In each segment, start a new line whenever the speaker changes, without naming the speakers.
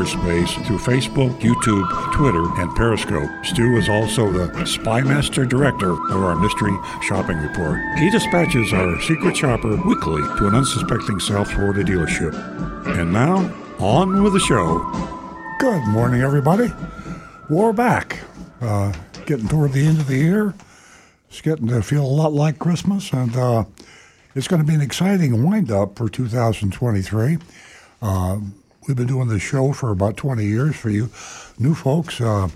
cyberspace through Facebook, YouTube, Twitter, and Periscope. Stu is also the Spymaster Director of our Mystery Shopping Report. He dispatches our secret shopper weekly to an unsuspecting South Florida dealership. And now, on with the show. Good morning, everybody. We're back. Uh, getting toward the end of the year. It's getting to feel a lot like Christmas, and uh, it's going to be an exciting wind up for 2023. Uh, we've been doing this show for about 20 years for you new folks. Uh,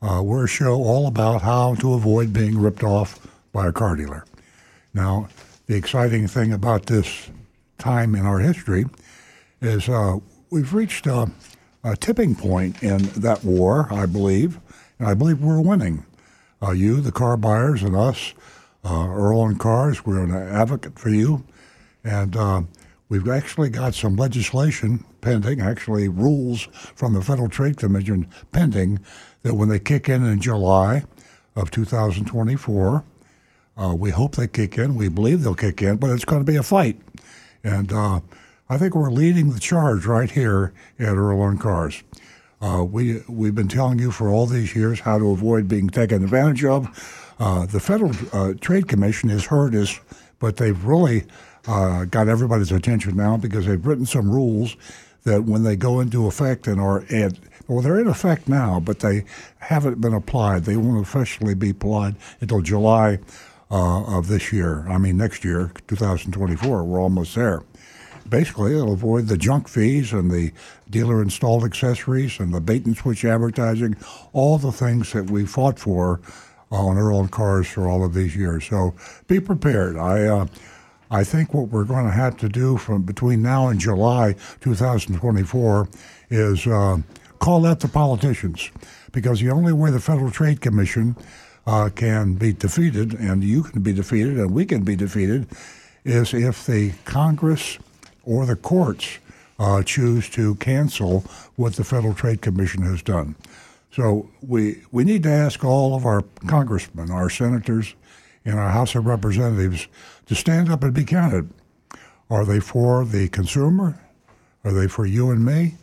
uh, we're a show all about how to avoid being ripped off by a car dealer. Now, the exciting thing about this time in our history is uh, we've reached a, a, tipping point in that war, I believe, and I believe we're winning. Uh, you, the car buyers, and us, uh, Earl on Cars, we're an advocate for you. And uh, we've actually got some legislation pending, actually rules from the Federal Trade Commission pending, that when they kick in in July of 2024, uh, we hope they kick in. We believe they'll kick in, but it's going to be a fight. And uh, I think we're leading the charge right here at Earl on Cars. Uh, we, we've been telling you for all these years how to avoid being taken advantage of. Uh, the Federal uh, Trade Commission has heard us, but they've really uh, got everybody's attention now because they've written some rules that when they go into effect and are well, they're in effect now, but they haven't been applied. They won't officially be applied until July uh, of this year. I mean, next year, 2024. We're almost there. Basically, it'll avoid the junk fees and the dealer installed accessories and the bait and switch advertising, all the things that we fought for on our own Cars for all of these years. So be prepared. I. Uh, I think what we're going to have to do from between now and July 2024 is uh, call out the politicians, because the only way the Federal Trade Commission uh, can be defeated, and you can be defeated, and we can be defeated, is if the Congress or the courts uh, choose to cancel what the Federal Trade Commission has done. So we we need to ask all of our congressmen, our senators, in our House of Representatives to stand up and be counted. Are they for the consumer? Are they for you and me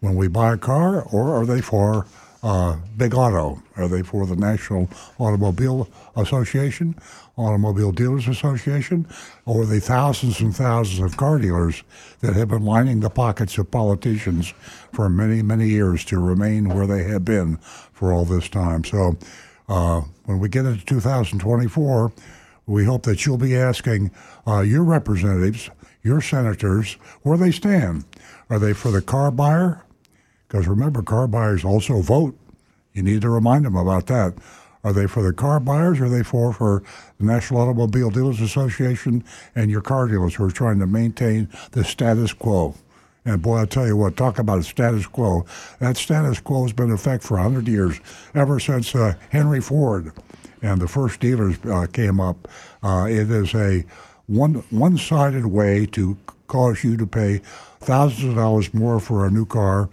when we buy a car? Or are they for uh, Big Auto? Are they for the National Automobile Association, Automobile Dealers Association, or the thousands and thousands of car dealers that have been lining the pockets of politicians for many, many years to remain where they have been for all this time? So uh, when we get into 2024, we hope that you'll be asking uh, your representatives, your senators, where they stand. Are they for the car buyer? Because remember, car buyers also vote. You need to remind them about that. Are they for the car buyers or are they for, for the National Automobile Dealers Association and your car dealers who are trying to maintain the status quo? And boy, I'll tell you what, talk about a status quo. That status quo has been in effect for 100 years, ever since uh, Henry Ford and the first dealers uh, came up. Uh, it is a one, one-sided way to cause you to pay thousands of dollars more for a new car,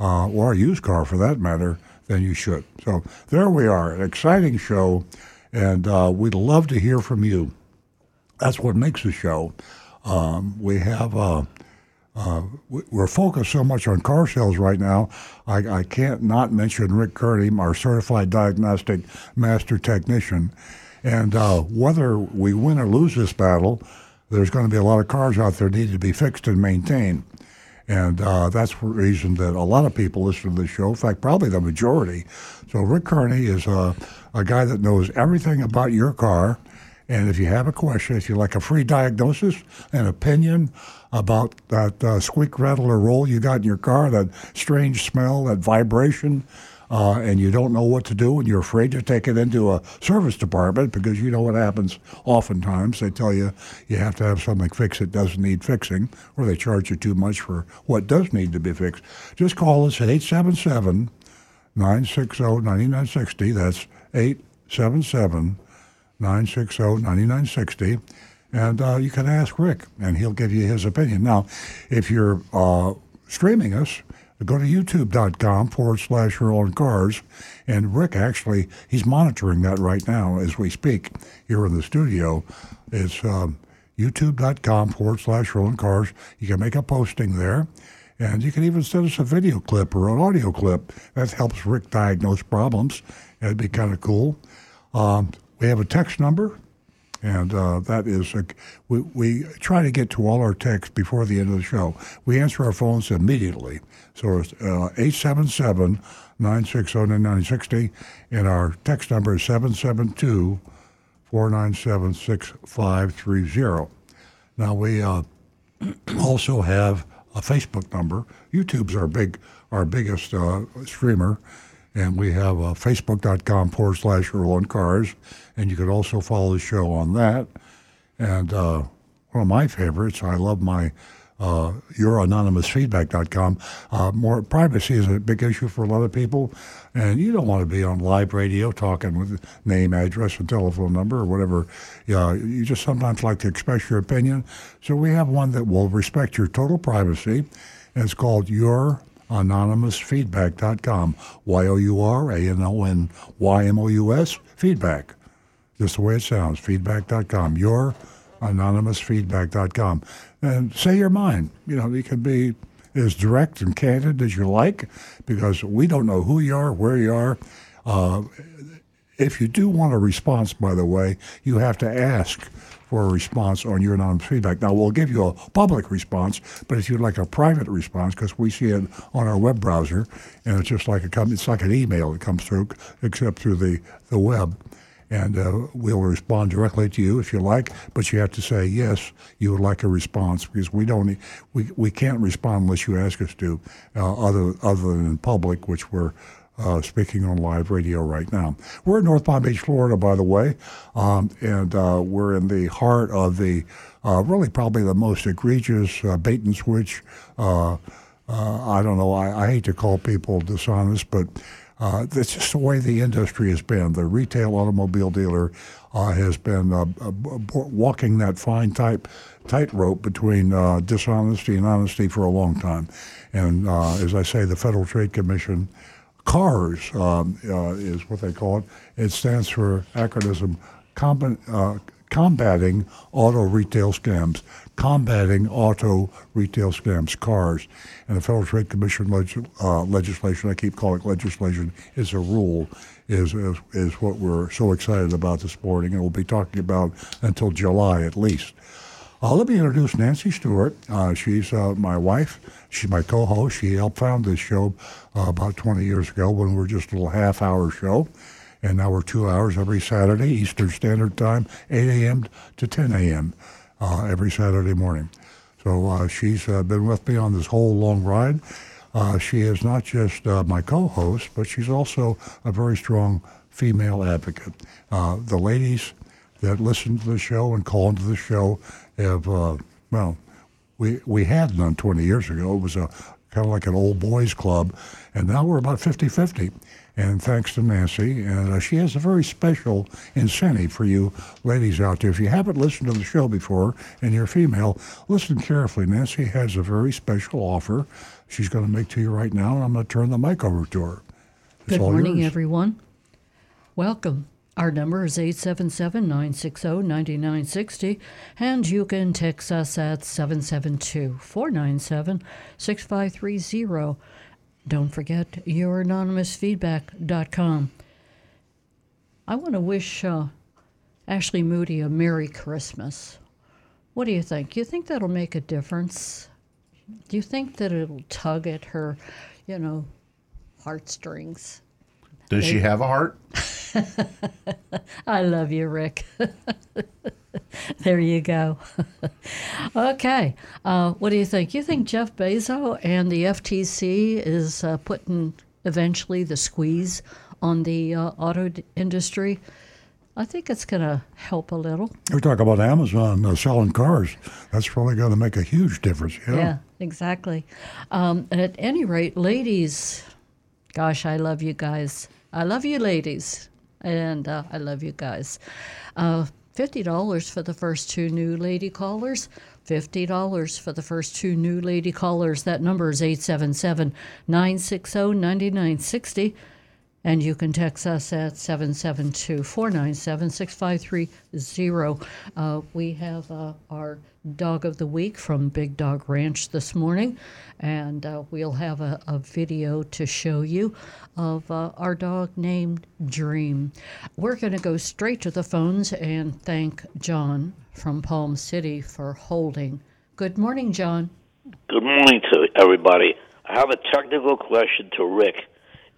uh, or a used car for that matter, than you should. So there we are, an exciting show, and uh, we'd love to hear from you. That's what makes the show. Um, we have uh, uh, we're focused so much on car sales right now. I, I, can't not mention Rick Kearney, our certified diagnostic master technician. And uh, whether we win or lose this battle, there's going to be a lot of cars out there that need to be fixed and maintained. And uh, that's the reason that a lot of people listen to the show. In fact, probably the majority. So Rick Kearney is a, a guy that knows everything about your car. And if you have a question, if you like a free diagnosis, an opinion, about that uh, squeak, rattle, or roll you got in your car, that strange smell, that vibration. uh, and you don't know what to do and you're afraid to take it into a service department because you know what happens oftentimes. They tell you you have to have something fixed that doesn't need fixing, or they charge you too much for what does need to be fixed. Just call us at 877 960 9960. That's 877 960 9960. And uh, you can ask Rick, and he'll give you his opinion. Now, if you're uh, streaming us, go to youtube.com forward slash Earl on Cars. And Rick actually, he's monitoring that right now as we speak here in the studio. It's um, youtube.com forward slash Earl on Cars. You can make a posting there. And you can even send us a video clip or an audio clip. That helps Rick diagnose problems. That'd be kind of cool. Um, we have a text number, and uh, that is a, we, we try to get to all our texts before the end of the show. We answer our phones immediately. So it's uh, 877 960 9960, and our text number is 772 497 6530. Now, we uh, also have a Facebook number. YouTube's our big, our biggest uh, streamer, and we have uh, facebook.com forward slash on Cars, and you could also follow the show on that. And uh, one of my favorites, I love my uh, youranonymousfeedback.com. Uh, more privacy is a big issue for a lot of people, and you don't want to be on live radio talking with name, address, and telephone number or whatever. Uh, you just sometimes like to express your opinion. So we have one that will respect your total privacy, and it's called Your anonymousfeedback.com. Y O U R A N O N Y M O U S, feedback. Just the way it sounds, feedback.com. Your anonymousfeedback.com. And say your mind. You know, you can be as direct and candid as you like because we don't know who you are, where you are. Uh, if you do want a response, by the way, you have to ask for a response on your anonymous feedback. Now, we'll give you a public response, but if you'd like a private response, because we see it on our web browser, and it's just like a it's like an email that comes through, except through the, the web. And uh, we'll respond directly to you if you like, but you have to say yes. You would like a response because we don't we, we can't respond unless you ask us to, uh, other other than in public, which we're uh, speaking on live radio right now. We're in North Palm Beach, Florida, by the way, um, and uh, we're in the heart of the uh, really probably the most egregious uh, bait and switch. Uh, uh, I don't know. I, I, hate to call people dishonest, but that's just the way the industry has been. The retail automobile dealer has been walking that fine type tightrope between dishonesty and honesty for a long time. And as I say, the Federal Trade Commission CARS um, uh, is what they call it. It stands for acronym combat, uh, Combating Auto Retail Scams. Combating Auto Retail Scams, CARS. And the Federal Trade Commission leg- uh, legislation, I keep calling it legislation, is a rule, is, is, is what we're so excited about this morning. And we'll be talking about until July at least. Uh, let me introduce Nancy Stewart. Uh, she's uh, my wife. She's my co-host. She helped found this show uh, about 20 years ago when we were just a little half-hour show, and now we're two hours every Saturday Eastern Standard Time, 8 a.m. to 10 a.m. Uh, every Saturday morning. So uh, she's been with me on this whole long ride. she is not just my co-host, but she's also a very strong female advocate. the ladies that listen to the show and call into the show have, uh, well, we, we had none 20 years ago. It was a kind of like an old boys club, and now we're about 50 50. And thanks to Nancy, and uh, she has a very special incentive for you ladies out there. If you haven't listened to the show before and you're female, listen carefully. Nancy has a very special offer she's going to make to you right now, and I'm going to turn the mic over to her.
It's Good morning, yours. everyone. Welcome. Our number is 877 960 9960, and you can text us at 772 497 6530. Don't forget youranonymousfeedback.com. I want to wish uh, Ashley Moody a Merry Christmas. What do you think? Do You think that'll make a difference? Do you think that it'll tug at her, you know, heartstrings?
Does she have a heart?
I love you, Rick. there you go. okay. Uh, what do you think? You think Jeff Bezos and the FTC is uh, putting eventually the squeeze on the uh, auto d- industry. I think it's going to help a little.
We talk about Amazon uh, selling cars. That's probably going to make a huge difference. Yeah.
Yeah, exactly. Um, and at any rate, ladies, gosh, I love you guys. I love you, ladies, and uh, I love you guys. Uh, Fifty dollars for the first two new lady callers. Fifty dollars for the first two new lady callers. That number is 877-960-9960. And you can text us at 772 497 6530. Uh, We have uh, our dog of the week from Big Dog Ranch this morning, and uh, we'll have a, a video to show you of uh, our dog named Dream. We're going to go straight to the phones and thank John from Palm City for holding. Good morning, John.
Good morning to everybody. I have a technical question to Rick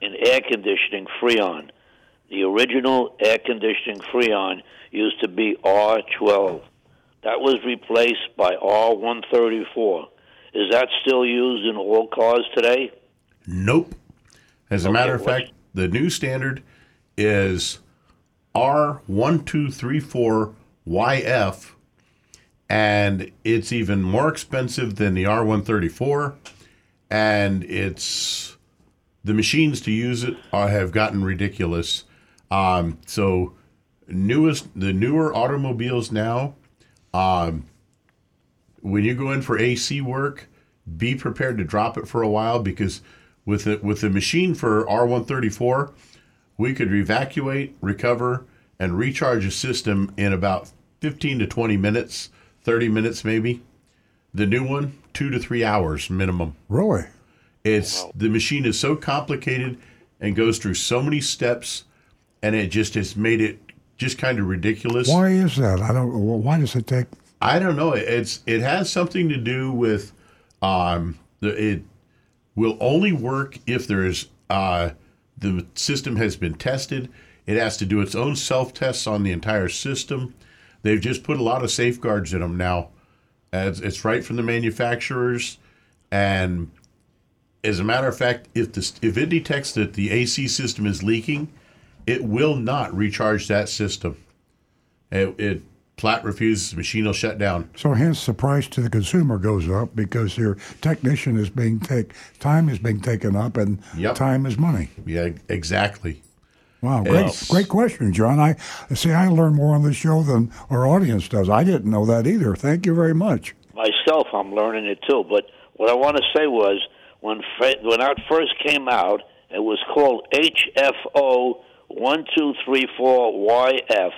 in air conditioning Freon. The original air conditioning Freon used to be R12. That was replaced by R134. Is that still used in all cars today?
Nope. As a
Okay,
matter of fact, the new standard is R1234YF, and it's even more expensive than the R134, and it's the machines to use it have gotten ridiculous. Um, so, newest the newer automobiles now, um, when you go in for AC work, be prepared to drop it for a while because with the with the machine for R134, we could evacuate, recover, and recharge a system in about 15 to 20 minutes, 30 minutes maybe. The new one, two to three hours minimum.
Really?
It's the machine is so complicated and goes through so many steps, and it just has made it just kind of ridiculous.
Why is that? I don't. Why does it take?
I don't know. It's it has something to do with um the it will only work if there's uh the system has been tested. It has to do its own self tests on the entire system. They've just put a lot of safeguards in them now. As it's right from the manufacturers, and as a matter of fact, if the if it detects that the AC system is leaking, it will not recharge that system. It, it flat refuses. The machine will shut down.
So hence the price to the consumer goes up because your technician is being take time is being taken up and
Yep.
time is money.
Yeah, exactly.
Wow, great,
Yes.
great question, John. I see. I learn more on this show than our audience does. I didn't know that either. Thank you very much.
Myself, I'm learning it too. But what I want to say was when when that first came out, it was called HFO one two three four YF.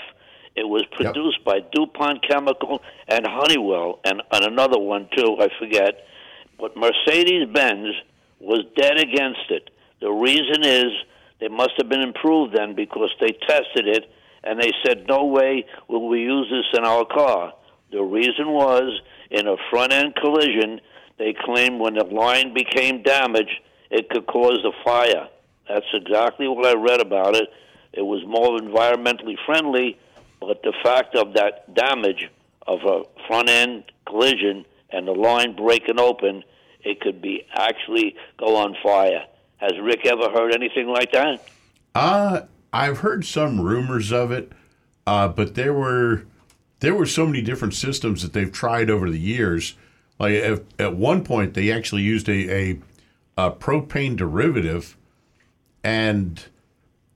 It was produced by DuPont Chemical and Honeywell, and, and another one too. I forget. But Mercedes Benz was dead against it. The reason is they must have been improved then because they tested it and they said, no way will we use this in our car. The reason was in a front end collision, they claimed when the line became damaged, it could cause a fire. That's exactly what I read about it. It was more environmentally friendly, but the fact of that damage of a front end collision and the line breaking open, it could be actually go on fire. Has Rick ever heard anything like that?
Uh, I've heard some rumors of it, uh, but there were there were so many different systems that they've tried over the years. Like at, at one point, they actually used a, a, a propane derivative, and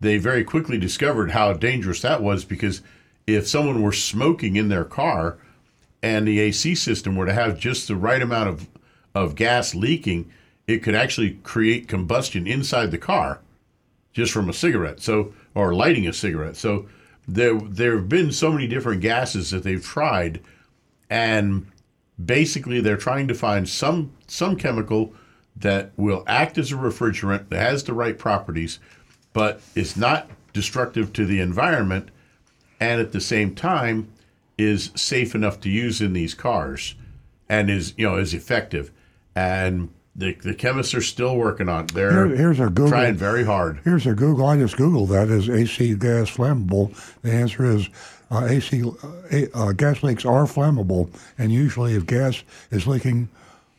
they very quickly discovered how dangerous that was because if someone were smoking in their car and the AC system were to have just the right amount of, of gas leaking, it could actually create combustion inside the car just from a cigarette. So, or lighting a cigarette. So, there there have been so many different gases that they've tried, and basically they're trying to find some some chemical that will act as a refrigerant that has the right properties, but is not destructive to the environment, and at the same time is safe enough to use in these cars, and is you know is effective, and the the chemists are still working on. it. They're
Here- here's a Google-
trying very hard.
Here's a Google. I just Googled that. Is AC gas flammable? The answer is uh, AC uh, uh, gas leaks are flammable, and usually if gas is leaking,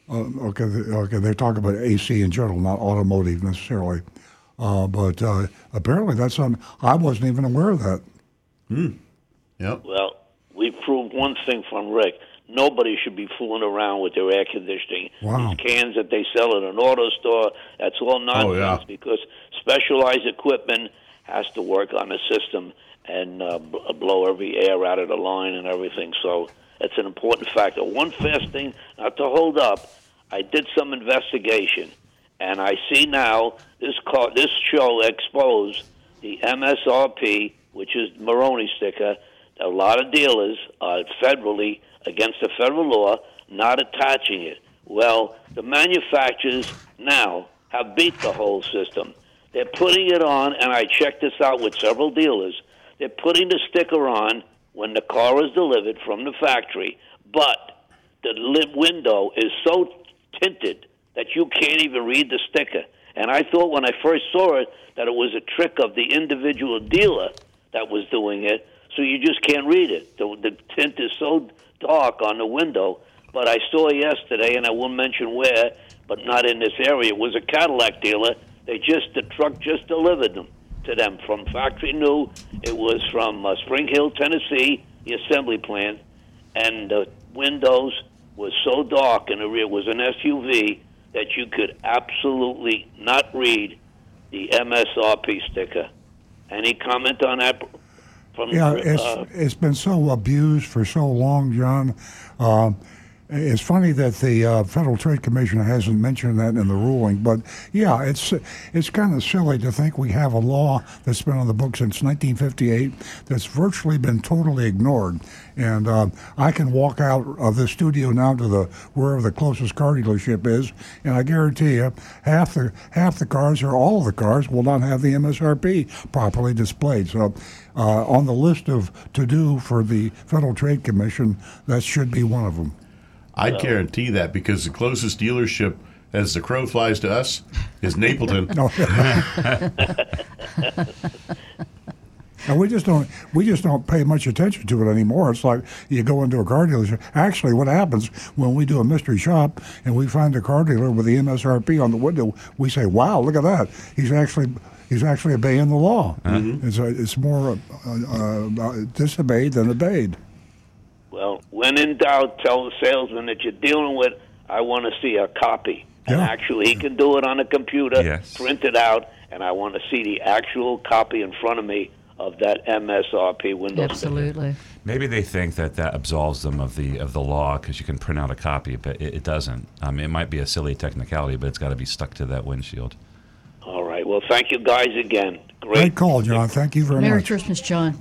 uh, okay, okay, they're talking about AC in general, not automotive necessarily. Uh, but uh, apparently that's on. I wasn't even aware of that. Hmm.
Yep.
Well, we proved one thing from Rick. Nobody should be fooling around with their air conditioning.
Wow.
These cans that they sell at an auto store, that's all nonsense
yeah.
because specialized equipment has to work on the system and uh, b- blow every air out of the line and everything. So that's an important factor. One fast thing, not to hold up, I did some investigation, and I see now this car, this show exposed the MSRP, which is Monroney sticker. A lot of dealers are federally against the federal law not attaching it. Well, the manufacturers now have beat the whole system. They're putting it on, and I checked this out with several dealers. They're putting the sticker on when the car is delivered from the factory, but the lid window is so tinted that you can't even read the sticker. And I thought when I first saw it that it was a trick of the individual dealer that was doing it, so you just can't read it. The, the tint is so dark on the window. But I saw yesterday, and I won't mention where, but not in this area. Was a Cadillac dealer. They just the truck just delivered them to them from factory new. It was from uh, Spring Hill, Tennessee, the assembly plant, and the windows was so dark in the rear. It was an SUV that you could absolutely not read the MSRP sticker. Any comment on that? From
Yeah, it's
uh,
it's been so abused for so long, John. Um, it's funny that the uh, Federal Trade Commission hasn't mentioned that in the ruling, but yeah, it's it's kind of silly to think we have a law that's been on the books since 1958 that's virtually been totally ignored. And uh, I can walk out of the studio now to the wherever the closest car dealership is, and I guarantee you, half the half the cars or all of the cars will not have the MSRP properly displayed. So, uh, on the list of to do for the Federal Trade Commission, that should be one of them.
I'd guarantee that because the closest dealership, as the crow flies to us, is Napleton.
No. And we just don't we just don't pay much attention to it anymore. It's like you go into a car dealership. Actually, what happens when we do a mystery shop and we find a car dealer with the MSRP on the window, we say, "Wow, look at that! He's actually he's actually obeying the law." It's a, it's more uh, uh, disobeyed than obeyed.
Well, when in doubt, tell the salesman that you're dealing with, I want to see a copy. And actually, he can do it on a computer,
Yes.
print it out, and I want to see the actual copy in front of me of that MSRP window. sticker.
Absolutely.
Maybe they think that that absolves them of the of the law because you can print out a copy, but it, it doesn't. Um, it might be a silly technicality, but it's got to be stuck to that windshield.
All right. Well, thank you guys again. Great.
Great call, John. Thank you very
Merry
much.
Merry Christmas, John.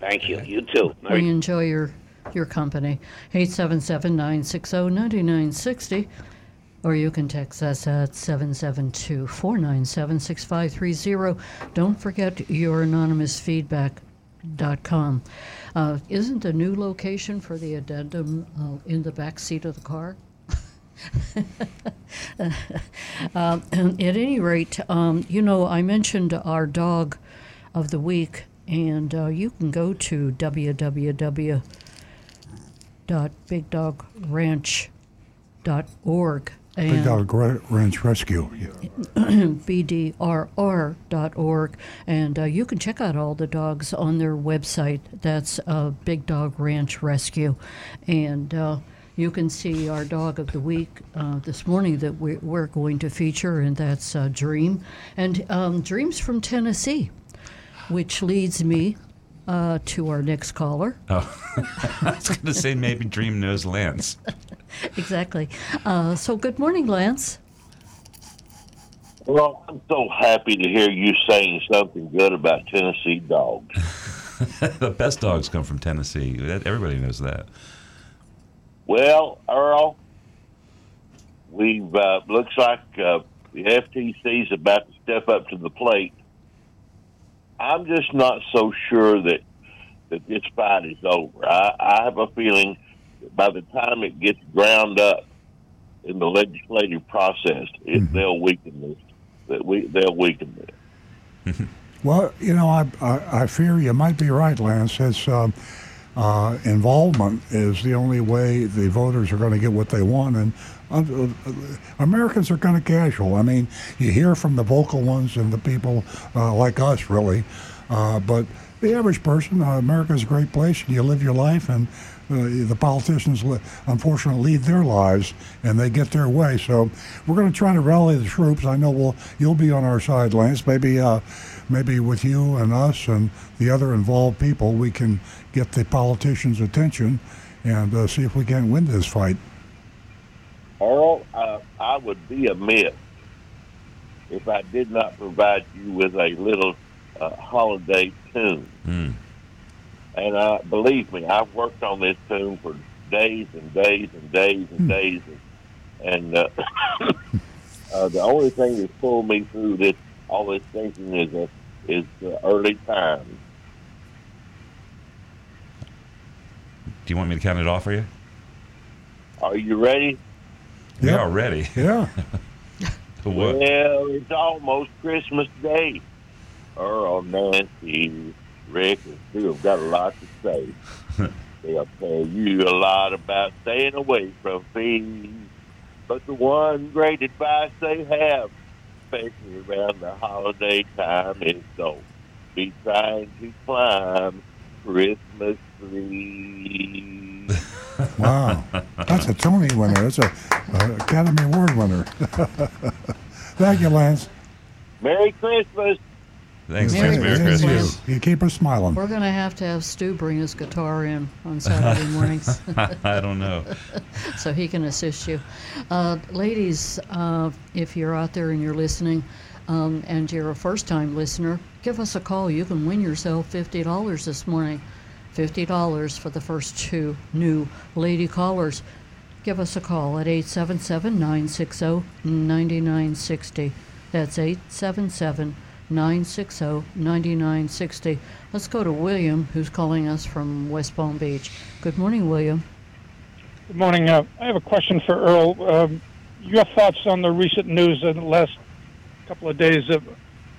Thank you. You too.
We enjoy your your company. 877-960-9960. Or you can text us at 772-497-6530. Don't forget your anonymous feedback.com. Uh, isn't a new location for the addendum uh, in the back seat of the car? Um, at any rate, um, you know, I mentioned our dog of the week, and uh, you can go to www.bigdogranch.org
Big
and
Dog Ranch Rescue. Yeah.
bdrr.org, and uh, you can check out all the dogs on their website. That's uh, Big Dog Ranch Rescue, and uh, you can see our dog of the week uh, this morning that we, we're going to feature, and that's uh, Dream, and um, Dream's from Tennessee, which leads me uh, to our next caller.
Oh, I was going to say maybe Dream knows Lance.
Exactly. Uh, so, good morning, Lance.
Well, I'm so happy to hear you saying something good about Tennessee dogs.
the best dogs come from Tennessee. Everybody knows that.
Well, Earl, we've uh, looks like uh, the FTC is about to step up to the plate. I'm just not so sure that that this fight is over. I, I have a feeling that by the time it gets ground up in the legislative process, it, they'll weaken this. That we they'll weaken this.
Well, you know, I, I, I fear you might be right, Lance. It's, um, uh, involvement is the only way the voters are going to get what they want. And Americans are kind of casual. I mean, you hear from the vocal ones and the people uh, like us, really, uh, but the average person, uh, America is a great place, you live your life, and uh, the politicians, unfortunately, lead their lives, and they get their way. So we're going to try to rally the troops. I know we'll, you'll be on our side, Lance. Maybe, uh, maybe with you and us and the other involved people, we can get the politicians' attention and uh, see if we can win this fight.
Earl, uh, I would be a amiss if I did not provide you with a little uh, holiday tune.
Mm.
And uh, believe me, I've worked on this tune for days and days and days and days. And, and uh, uh, the only thing that's pulled me through this all this thinking is uh, is uh, early times.
Do you want me to count it off for you?
Are you ready?
We
Yep.
are ready.
Yeah.
what?
Well, it's almost Christmas Day. Earl, Nancy, Rick, and Stu have got a lot to say. They'll tell you a lot about staying away from fees. But the one great advice they have, especially around the holiday time, is don't be trying to climb Christmas trees.
Wow. That's a Tony winner. That's a, uh Academy Award winner. Thank you, Lance.
Merry Christmas.
Thanks,
Merry
Lance. Merry
And you.
Christmas.
You keep us smiling.
We're going to have to have Stu bring his guitar in on Saturday mornings
I don't know.
so he can assist you. Uh, ladies, uh, if you're out there and you're listening um, and you're a first time listener, give us a call. You can win yourself $50 this morning. $50 for the first two new lady callers. Give us a call at 877 960 9960. That's 877 960 9960. Let's go to William, who's calling us from West Palm Beach. Good morning, William.
Good morning. Uh, I have a question for Earl. Um, your thoughts on the recent news in the last couple of days? A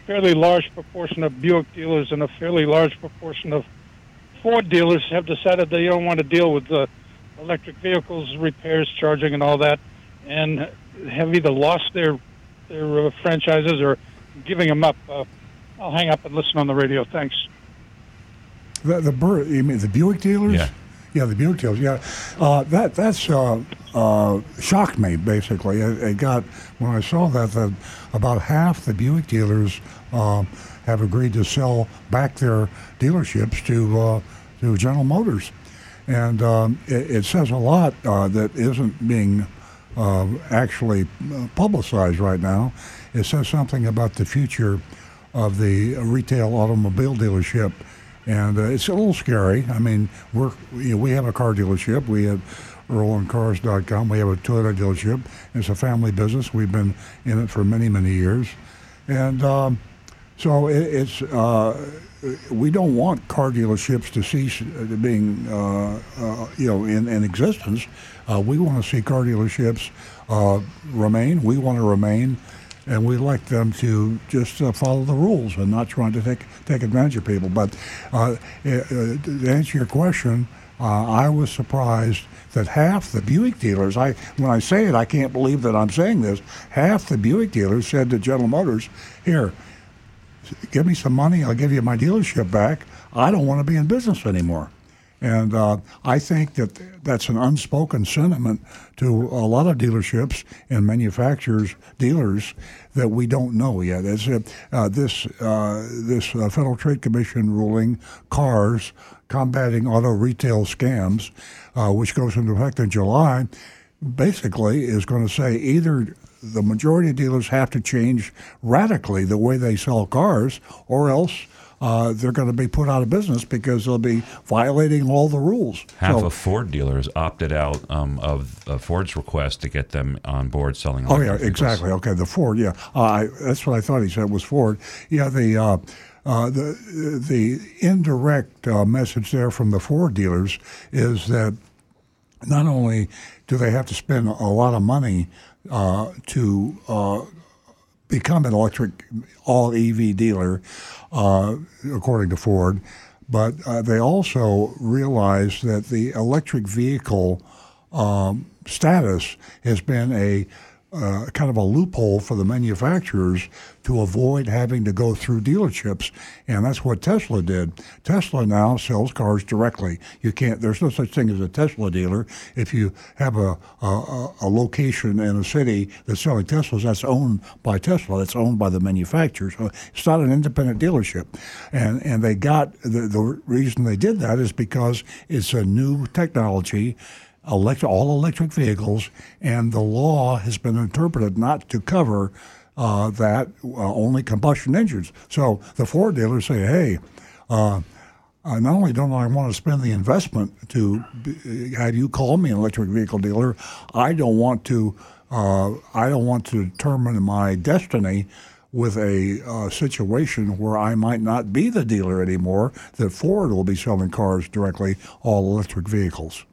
fairly large proportion of Buick dealers and a fairly large proportion of Ford dealers have decided they don't want to deal with uh, electric vehicles, repairs, charging, and all that, and have either lost their their uh, franchises or giving them up. Uh, I'll hang up and listen on the radio. Thanks.
The, the Bur- you mean the Buick dealers?
Yeah.
Yeah, the Buick dealers. Yeah, uh, that that's uh, uh, shocked me basically. It, it got when I saw that that about half the Buick dealers uh, have agreed to sell back their dealerships to uh, to General Motors, and um, it, it says a lot uh, that isn't being uh, actually uh, publicized right now. It says something about the future of the retail automobile dealership, and uh, it's a little scary. I mean, we're you know, we have a car dealership. We have EarlOnCars.com. We have a Toyota dealership. It's a family business. We've been in it for many many years, and um, so it, it's. Uh, we don't want car dealerships to cease uh, being, uh, uh, you know, in, in existence. Uh, we want to see car dealerships uh, remain. We want to remain, and we like them to just follow the rules and not trying to take take advantage of people. But to answer your question, I was surprised that half the Buick dealers. I when I say it, I can't believe that I'm saying this. Half the Buick dealers said to General Motors, "Here, give me some money, I'll give you my dealership back. I don't want to be in business anymore. And uh, I think that that's an unspoken sentiment to a lot of dealerships and manufacturers, dealers that we don't know yet. Uh, uh, this uh, this uh, Federal Trade Commission ruling, CARS, combating auto retail scams, uh, which goes into effect in July, basically is going to say either the majority of dealers have to change radically the way they sell cars, or else uh, they're going to be put out of business because they'll be violating all the rules.
Half
So-
of Ford dealers opted out um, of, of Ford's request to get them on board selling.
Oh yeah,
vehicles.
exactly. Okay, the Ford. Yeah, uh, I, that's what I thought he said was Ford. Yeah, the uh, uh, the the indirect uh, message there from the Ford dealers is that not only do they have to spend a lot of money to uh, become an electric all EV dealer, uh, according to Ford, but uh, they also realize that the electric vehicle um, status has been a uh, kind of a loophole for the manufacturers to avoid having to go through dealerships, and that's what Tesla did. Tesla now sells cars directly. You can't. There's no such thing as a Tesla dealer. If you have a a, a location in a city that's selling Teslas, that's owned by Tesla. That's owned by the manufacturer. So it's not an independent dealership, and and they got the the reason they did that is because it's a new technology electric, all electric vehicles, and the law has been interpreted not to cover uh, that uh, only combustion engines. So the Ford dealers say, hey, uh, uh not only don't I want to spend the investment to be, have you call me an electric vehicle dealer, I don't want to. Uh, I don't want to determine my destiny with a uh, situation where I might not be the dealer anymore. That Ford will be selling cars directly, all electric vehicles.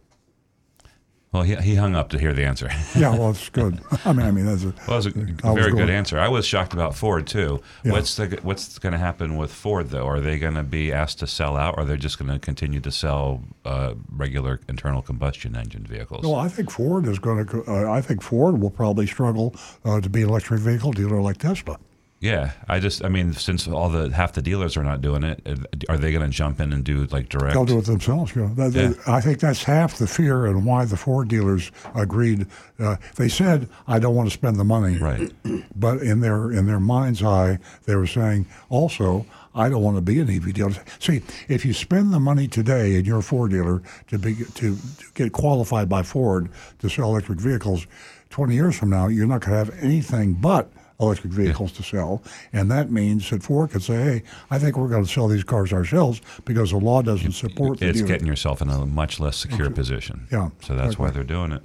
Well, he, he hung up to hear the answer.
yeah, well, it's good. I mean, I mean, that's a,
well, a very good answer. I was shocked about Ford too. Yeah. What's the, what's going to happen with Ford though? Are they going to be asked to sell out, or they're they just going to continue to sell uh, regular internal combustion engine vehicles?
Well, I think Ford is going to. Uh, I think Ford will probably struggle uh, to be an electric vehicle dealer like Tesla.
Yeah, I just, I mean, since all the half the dealers are not doing it, are they going to jump in and do like direct?
They'll do it themselves. Yeah. Yeah. They, I think that's half the fear and why the Ford dealers agreed. Uh, they said, "I don't want to spend the money,"
right?
But in their in their mind's eye, they were saying also. I don't want to be an EV dealer. See, if you spend the money today and you're a Ford dealer to be to, to get qualified by Ford to sell electric vehicles, 20 years from now, you're not going to have anything but electric vehicles yeah. to sell. And that means that Ford could say, hey, I think we're going to sell these cars ourselves because the law doesn't support
It's
dealer.
getting yourself in a much less secure position.
Yeah.
So that's why they're doing it.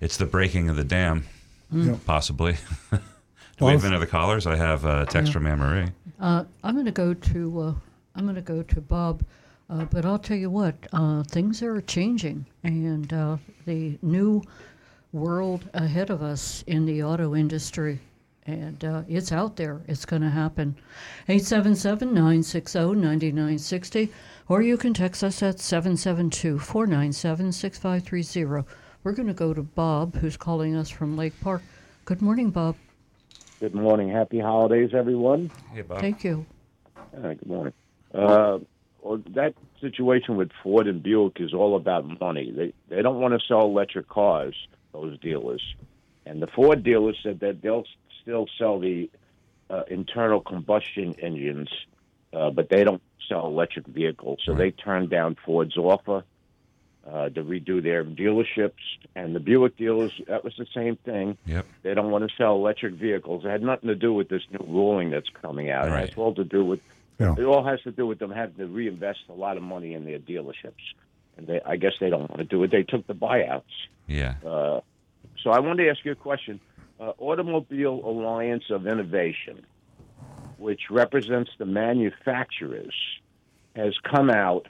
It's the breaking of the dam, mm. possibly. Do well, we have any other callers? I have a text yeah. from Anne Marie.
Uh, I'm going to go to uh, I'm going to go to Bob, uh, but I'll tell you what, uh, things are changing, and uh, the new world ahead of us in the auto industry and uh, it's out there. It's going to happen. 877 960 9960, or you can text us at 772 497 6530. We're going to go to Bob, who's calling us from Lake Park. Good morning, Bob.
Good morning. Happy holidays, everyone.
Hey, Bob.
Thank you.
good morning. Uh, well, that situation with Ford and Buick is all about money. They they don't want to sell electric cars. Those dealers, and the Ford dealers said that they'll still sell the uh, internal combustion engines, uh, but they don't sell electric vehicles. So right. they turned down Ford's offer uh, to redo their dealerships. And the Buick dealers, that was the same thing.
Yep.
They don't want to sell electric vehicles. It had nothing to do with this new ruling that's coming out. Right. It has all to do with. Yeah. It all has to do with them having to reinvest a lot of money in their dealerships, and they, I guess they don't want to do it. They took the buyouts.
Yeah.
Uh, so I wanted to ask you a question uh, Automobile Alliance of Innovation, which represents the manufacturers, has come out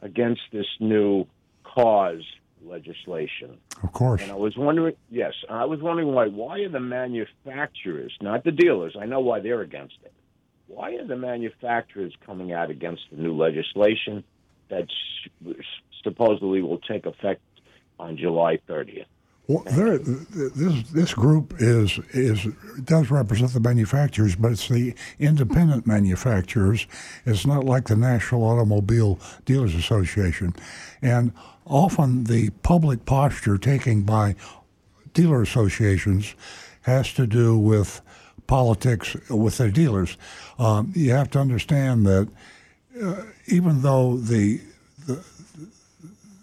against this new CARS legislation.
Of course.
And I was wondering, yes, I was wondering why. Why are the manufacturers, not the dealers? I know why they're against it. Why are the manufacturers coming out against the new legislation that supposedly will take effect on July 30th?
Well, there, this this group is is does represent the manufacturers, but it's the independent manufacturers. It's not like the National Automobile Dealers Association, and often the public posture taken by dealer associations has to do with politics with their dealers. Um, you have to understand that uh, even though the, the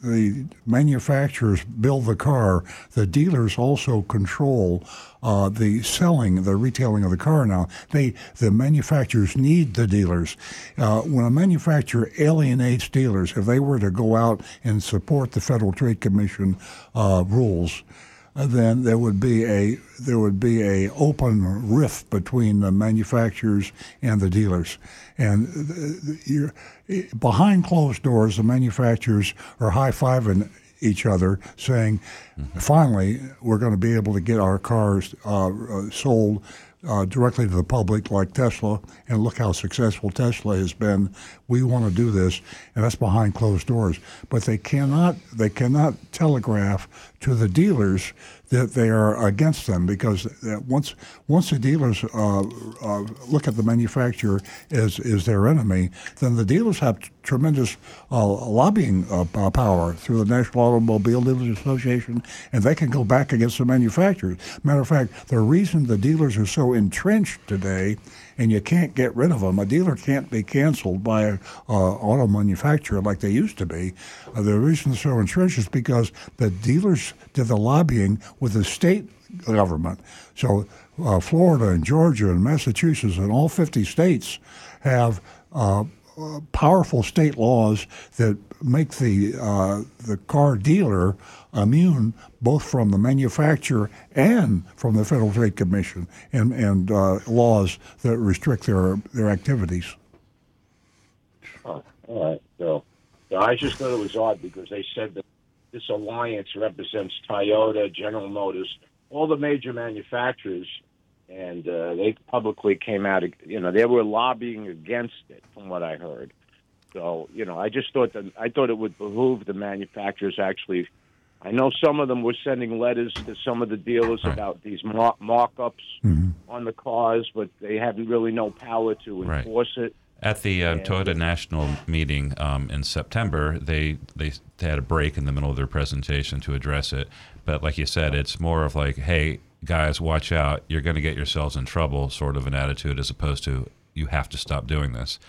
the manufacturers build the car, the dealers also control uh, the selling, the retailing of the car. Now, they the manufacturers need the dealers. Uh, when a manufacturer alienates dealers, if they were to go out and support the Federal Trade Commission uh, rules, then there would be a there would be a open rift between the manufacturers and the dealers, and you're, behind closed doors, the manufacturers are high fiving each other, saying, mm-hmm. "Finally, we're going to be able to get our cars uh, uh, sold." Uh, directly to the public, like Tesla, and look how successful Tesla has been. We want to do this, and that's behind closed doors. But they cannot they cannot telegraph to the dealers that they are against them because uh, once once the dealers uh, uh, look at the manufacturer as as their enemy, then the dealers have t- tremendous uh, lobbying uh, power through the National Automobile Dealers Association, and they can go back against the manufacturers. Matter of fact, the reason the dealers are so entrenched today and you can't get rid of them. A dealer can't be canceled by an auto manufacturer like they used to be. Uh, the reason they're so entrenched is because the dealers did the lobbying with the state government. So uh, Florida and Georgia and Massachusetts and all 50 states have uh, uh, powerful state laws that make the uh, the car dealer immune both from the manufacturer and from the Federal Trade Commission and and uh, laws that restrict their their activities.
All right. So, so I just thought it was odd because they said that this alliance represents Toyota, General Motors, all the major manufacturers, and uh, they publicly came out. You know, they were lobbying against it, from what I heard. So, you know, I just thought that I thought it would behoove the manufacturers actually. I know some of them were sending letters to some of the dealers
Right.
about these mar- markups
Mm-hmm.
on the cars, but they haven't really no power to
Right.
enforce it.
At the uh, Toyota National meeting um, in September, they, they they had a break in the middle of their presentation to address it. But like you said, it's more of like, hey guys, watch out! You're going to get yourselves in trouble, sort of an attitude, as opposed to you have to stop doing this.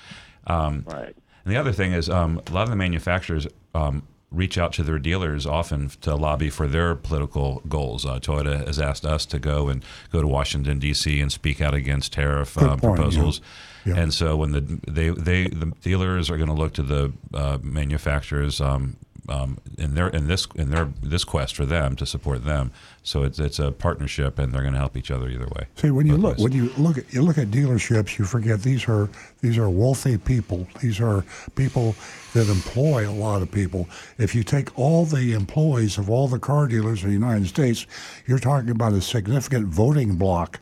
Um,
Right.
And the other thing is, um, a lot of the manufacturers um, reach out to their dealers often to lobby for their political goals. Uh, Toyota has asked us to go and go to Washington D.C. and speak out against tariff um,
point, yeah.
proposals.
Yeah.
And so when the they they the dealers are going to look to the uh, manufacturers um, um, in their in this in their this quest for them to support them. So it's it's a partnership, and they're going to help each other either way.
See, when you look
ways.
when you look at you look at dealerships, you forget these are these are wealthy people. These are people that employ a lot of people. If you take all the employees of all the car dealers in the United States, you're talking about a significant voting block.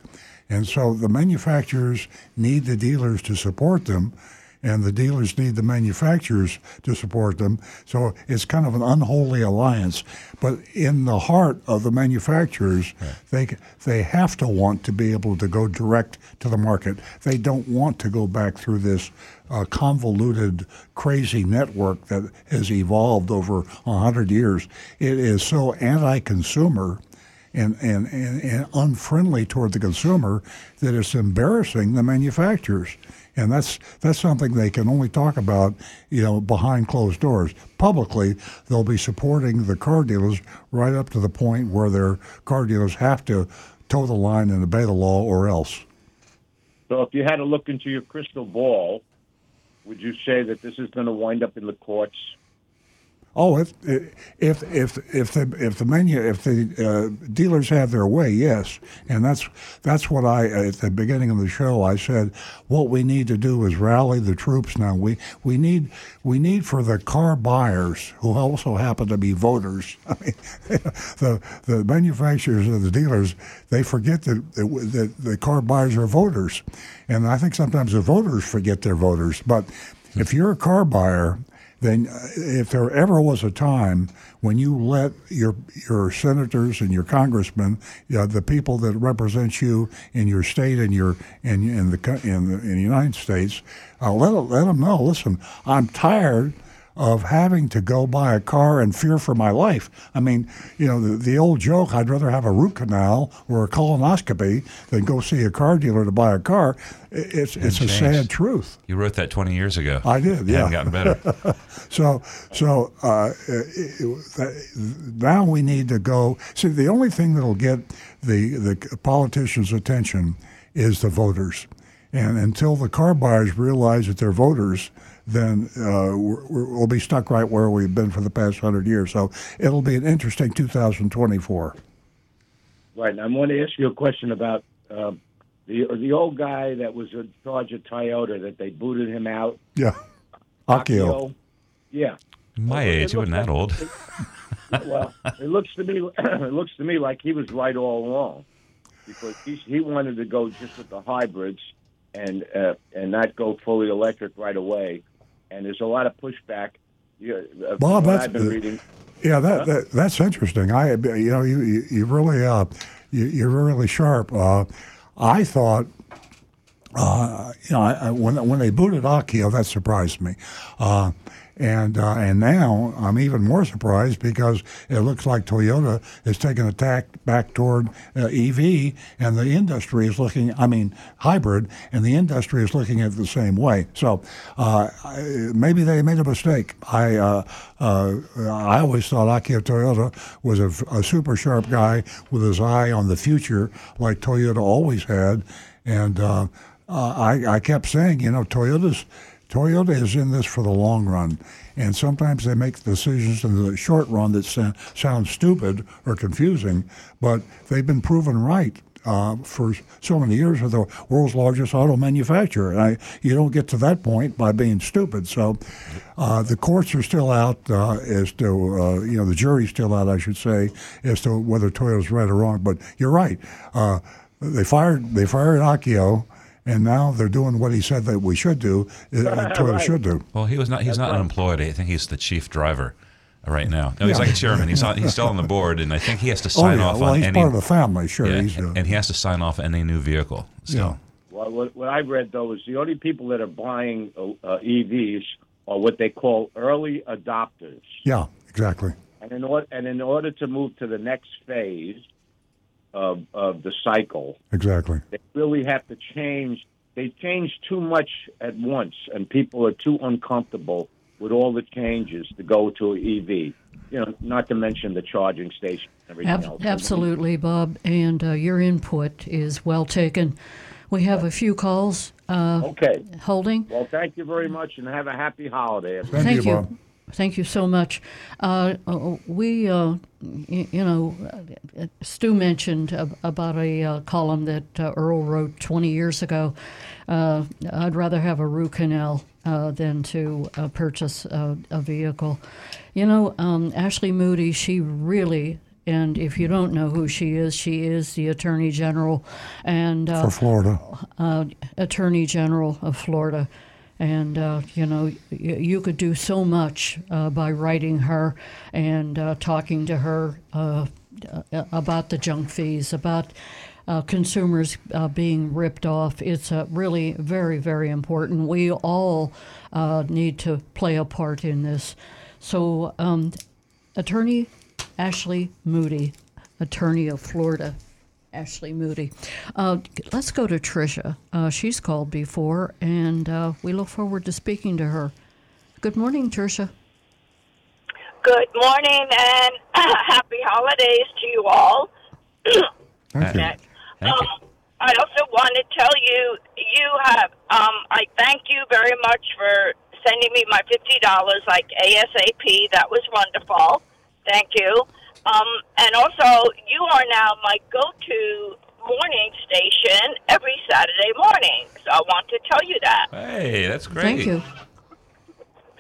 And so the manufacturers need the dealers to support them, and the dealers need the manufacturers to support them. So it's kind of an unholy alliance. But in the heart of the manufacturers, they they have to want to be able to go direct to the market. They don't want to go back through this uh, convoluted, crazy network that has evolved over a hundred years. It is so anti-consumer and, and, and, and unfriendly toward the consumer that it's embarrassing the manufacturers. And that's that's something they can only talk about, you know, behind closed doors. Publicly, they'll be supporting the car dealers right up to the point where their car dealers have to toe the line and obey the law or else.
So, if you had to look into your crystal ball, would you say that this is going to wind up in the courts?
Oh, if if if if the if the menu if the uh, dealers have their way, yes, and that's that's what I at the beginning of the show I said. What we need to do is rally the troops. Now we we need we need for the car buyers who also happen to be voters. I mean, the the manufacturers and the dealers they forget that that the car buyers are voters, and I think sometimes the voters forget they're voters. But if you're a car buyer then uh, if there ever was a time when you let your your senators and your congressmen, you know, the people that represent you in your state and your in in the in the, in the United States, uh, let let them know. Listen, I'm tired of having to go buy a car and fear for my life. I mean, you know, the, the old joke, I'd rather have a root canal or a colonoscopy than go see a car dealer to buy a car. It's, it's a sad truth.
You wrote that 20 years ago.
I did,
It
yeah.
Hadn't gotten better.
So, so uh, it, it, now we need to go. See, the only thing that'll get the the politicians' attention is the voters, and until the car buyers realize that they're voters, then uh, we're, we're- we'll be stuck right where we've been for the past hundred years. So it'll be an interesting 2024.
Right. And I want to ask you a question about um, the the old guy that was in charge of Toyota that they booted him out.
Yeah, Akio.
Yeah.
My
Well,
age,
he
wasn't that old.
well, it looks to me it looks to me like he was right all along because he he wanted to go just with the hybrids and uh, and not go fully electric right away. And there's a lot of pushback. Uh,
Bob, that's
I've been reading.
Yeah, that, that that's interesting. I, you know, you you, really uh, you, you're really sharp. Uh, I thought, uh, you know, I, I, when when they booted Akio, that surprised me. Uh, and uh, and now I'm even more surprised because it looks like Toyota is taking a tack back toward uh, EV, and the industry is looking. I mean, hybrid, and the industry is looking at it the same way. So uh, maybe they made a mistake. I uh, uh, I always thought Akio Toyoda was a, a super sharp guy with his eye on the future, like Toyota always had, and. Uh, I, I kept saying, you know, Toyota's Toyota is in this for the long run, and sometimes they make decisions in the short run that sa- sound stupid or confusing, but they've been proven right. Uh, for so many years, as the world's largest auto manufacturer. And I, you don't get to that point by being stupid. So, uh, the courts are still out uh, as to, uh, you know, the jury's still out, I should say, as to whether Toyota's right or wrong. But you're right. Uh, they fired they fired Akio and now they're doing what he said that we should do. Uh, Toyota right. should do.
Well, he was not. He's That's not right. unemployed. I think he's the chief driver right now. No, he's like a chairman. He's on, he's still on the board, and I think he has to sign
oh, yeah.
off
well,
on
he's
any.
part of the family, sure.
Yeah,
uh,
and he has to sign off any new vehicle. Still. Yeah.
Well, what, what I've read though is the only people that are buying uh, uh EVs are what they call early adopters.
Yeah, exactly.
And in order and in order to move to the next phase of of the cycle,
exactly,
they really have to change they change too much at once, and people are too uncomfortable with all the changes to go to an EV. You know, not to mention the charging station. Everything Ab- else.
Absolutely, Bob, and uh, your input is well taken. We have a few calls. Uh,
okay.
Holding.
Well, thank you very much, and have a happy holiday.
Thank, thank you, Bob.
Thank you so much. Uh, uh we, uh, you, you, know, Stu mentioned about a uh, column that uh, Earl wrote 20 years ago. Uh, I'd rather have a root canal than to purchase a, a, vehicle. You know, um, Ashley Moody, she really and if you don't know who she is, she is the Attorney General and
uh, for Florida,
uh, Attorney General of Florida and uh, you know you could do so much uh, by writing her and uh, talking to her uh, uh, about the junk fees about uh, consumers being ripped off. It's really very very important. We all need to play a part in this. So um, attorney ashley moody attorney of florida Ashley Moody. Uh, let's go to Tricia. Uh, she's called before, and uh, we look forward to speaking to her. Good morning, Tricia.
Good morning, and happy holidays to you all.
Thank you.
Thank
um,
you.
I also want to tell you, you have. Um, I thank you very much for sending me my fifty dollars, like ASAP. That was wonderful. Thank you. Um, and also, you are now my go-to morning station every Saturday morning. So I want to tell you that.
Hey, that's great.
Thank you.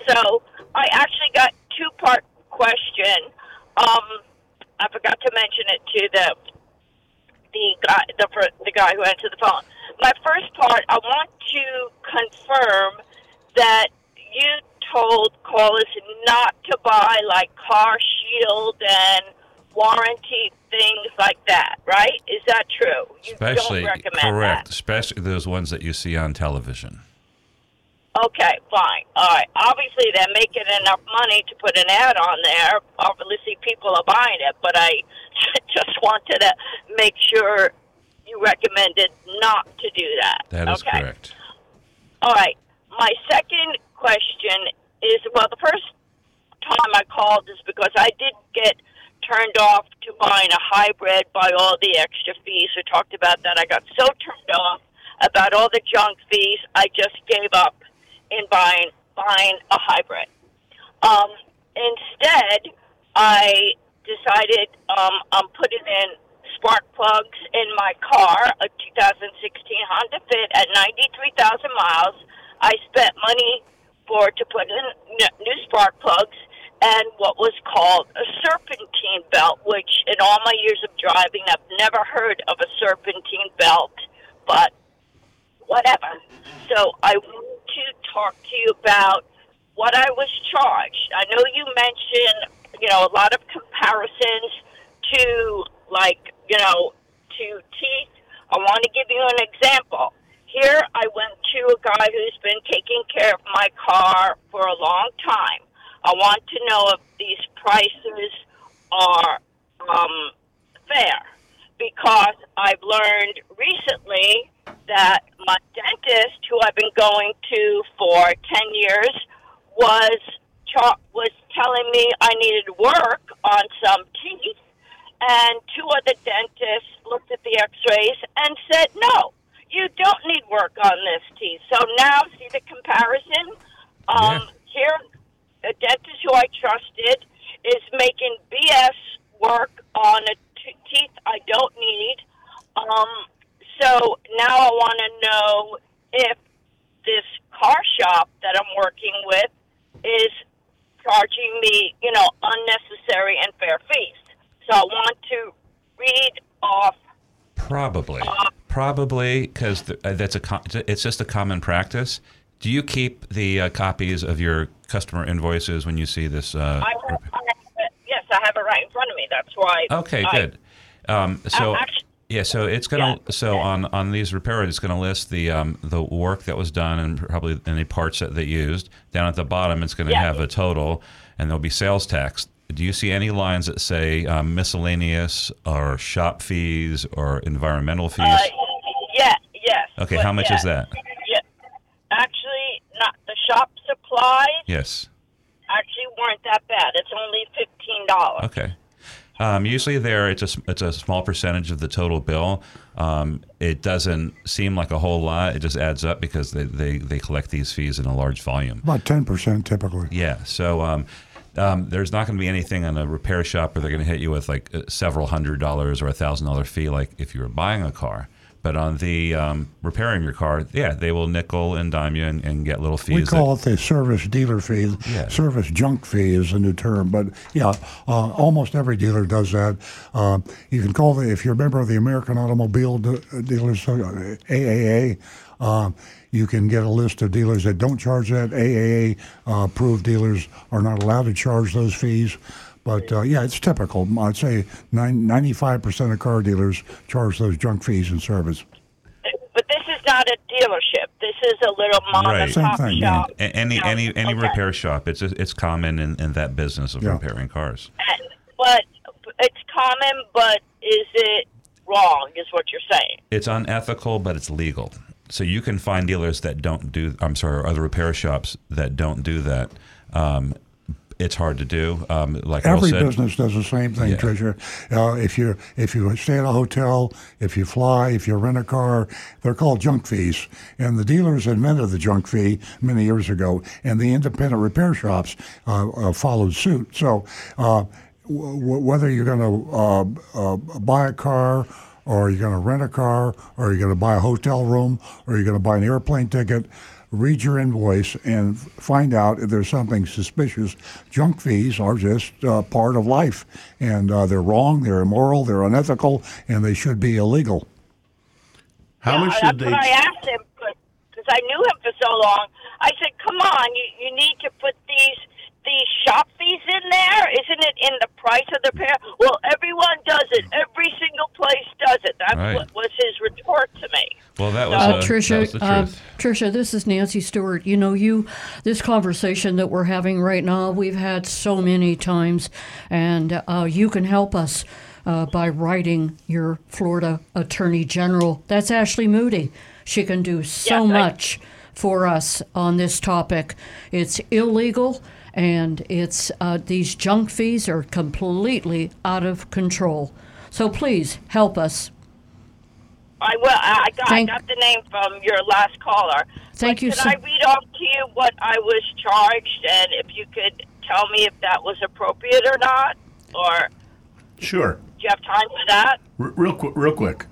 So I actually got two-part question. Um, I forgot to mention it to the the guy the the guy who answered the phone. My first part, I want to confirm that you told callers not to buy like Car Shield and warranty things like that, right? Is that true?
You Especially correct, that. especially those ones that you see on television.
Okay, fine. All right. Obviously, they're making enough money to put an ad on there. Obviously, people are buying it, but I just wanted to make sure you recommended not to do that.
That is
okay.
correct.
All right. My second question is well, the first time I called is because I did get turned off to buying a hybrid by all the extra fees. We talked about that. I got so turned off about all the junk fees, I just gave up in buying buying a hybrid. Um, instead, I decided um, I'm putting in spark plugs in my car, a 2016 Honda Fit at 93,000 miles. I spent money for to put in new spark plugs and what was called a serpentine belt, which in all my years of driving, I've never heard of a serpentine belt, but whatever. So I want to talk to you about what I was charged. I know you mentioned you know, a lot of comparisons to like, you know, to teeth. I want to give you an example. Here, I went to a guy who's been taking care of my car for a long time. I want to know if these prices are um, fair because I've learned recently that my dentist, who I've been going to for 10 years, was was telling me I needed work on some teeth, and two other dentists looked at the X-rays and said, "No, you don't need work on this teeth." So now, see the comparison. Um, Here, a dentist who I trusted is making BS work on a t- teeth I don't need. Um, so now I want to know if this car shop that I'm working with is charging me, you know, unnecessary and fair fees. So I want to read off.
Probably, probably because uh, that's a it's just a common practice. Do you keep the uh, copies of your customer invoices when you see this? Uh,
I, I have yes, I have it right in front of me. That's why.
okay,
I-
good. Um, so
actually-
yeah, so it's gonna so on on these repairs, it's gonna list the um, the work that was done and probably any parts that they used. Down at the bottom, it's gonna
Yeah.
have a total, and there'll be sales tax. Do you see any lines that say um, miscellaneous or shop fees or environmental fees?
Uh, yeah, yes.
Okay, how much
yeah,
is that?
Yeah, actually, not the shop supplies.
Yes.
Actually, weren't that bad. It's only fifteen dollars.
Okay. Um, usually, there it's a s- it's a small percentage of the total bill. Um, it doesn't seem like a whole lot. It just adds up because they, they, they collect these fees in a large volume.
About 10% typically.
Yeah. So um, um, there's not going to be anything on a repair shop where they're going to hit you with like uh, several hundred dollars or a thousand dollar fee, like if you were buying a car. But on the um, repairing your car, yeah, they will nickel and dime you and, and get little fees.
We
that-
call it the service dealer fee.
Yeah.
Service junk fee is a new term, but yeah, uh, almost every dealer does that. Uh, you can call the if you're a member of the American Automobile De- Dealers uh, AAA. You can get a list of dealers that don't charge that. AAA uh, approved dealers are not allowed to charge those fees. But uh, yeah, it's typical. I'd say nine, 95% of car dealers charge those junk fees and service.
But this is not a dealership. This is a little mom
Right.
and
Same
pop
thing, yeah.
shop.
A- any
Yeah,
any any
okay.
repair shop, it's it's common in, in that business of
Yeah.
repairing cars.
And- But it's common. But is it wrong? Is what you're saying?
It's unethical, but it's legal. So you can find dealers that don't do. I'm sorry, other repair shops that don't do that. Um, it's hard to do. Um, like
Every
said,
business does the same thing,
Yeah.
Tricia. Uh, if you if you stay at a hotel, if you fly, if you rent a car, they're called junk fees. And the dealers invented the junk fee many years ago, and the independent repair shops uh, uh, followed suit. So uh, w- w- whether you're going to uh, uh, buy a car or you're going to rent a car, or are you're going to buy a hotel room, or are you're going to buy an airplane ticket. Read your invoice and find out if there's something suspicious. Junk fees are just uh, part of life, and uh, they're wrong, they're immoral, they're unethical, and they should be illegal.
How
Yeah,
much
that's
did they?
what I asked him because I knew him for so long. I said, "Come on, you you need to put these these shop fees in there. Isn't it in the price of the pair?" Well, everyone does it. Every single place does it. That's
Right.
what was his retort to me.
well, that was,
Uh,
uh, that was
Tricia,
the
uh. Tricia, this is Nancy Stewart. You know, you this conversation that we're having right now, we've had so many times, and uh, you can help us uh, by writing your Florida Attorney General. That's Ashley Moody. She can do so
Yes, I-
much for us on this topic. It's illegal. And it's uh, these junk fees are completely out of control. So please help us.
I will. I I got,
Thank-
I got the name from your last caller.
Thank
But
you
Can
so-
I read off to you what I was charged, and if you could tell me if that was appropriate or not, or
Sure.
do you have time for that?
R- real quick. Real quick.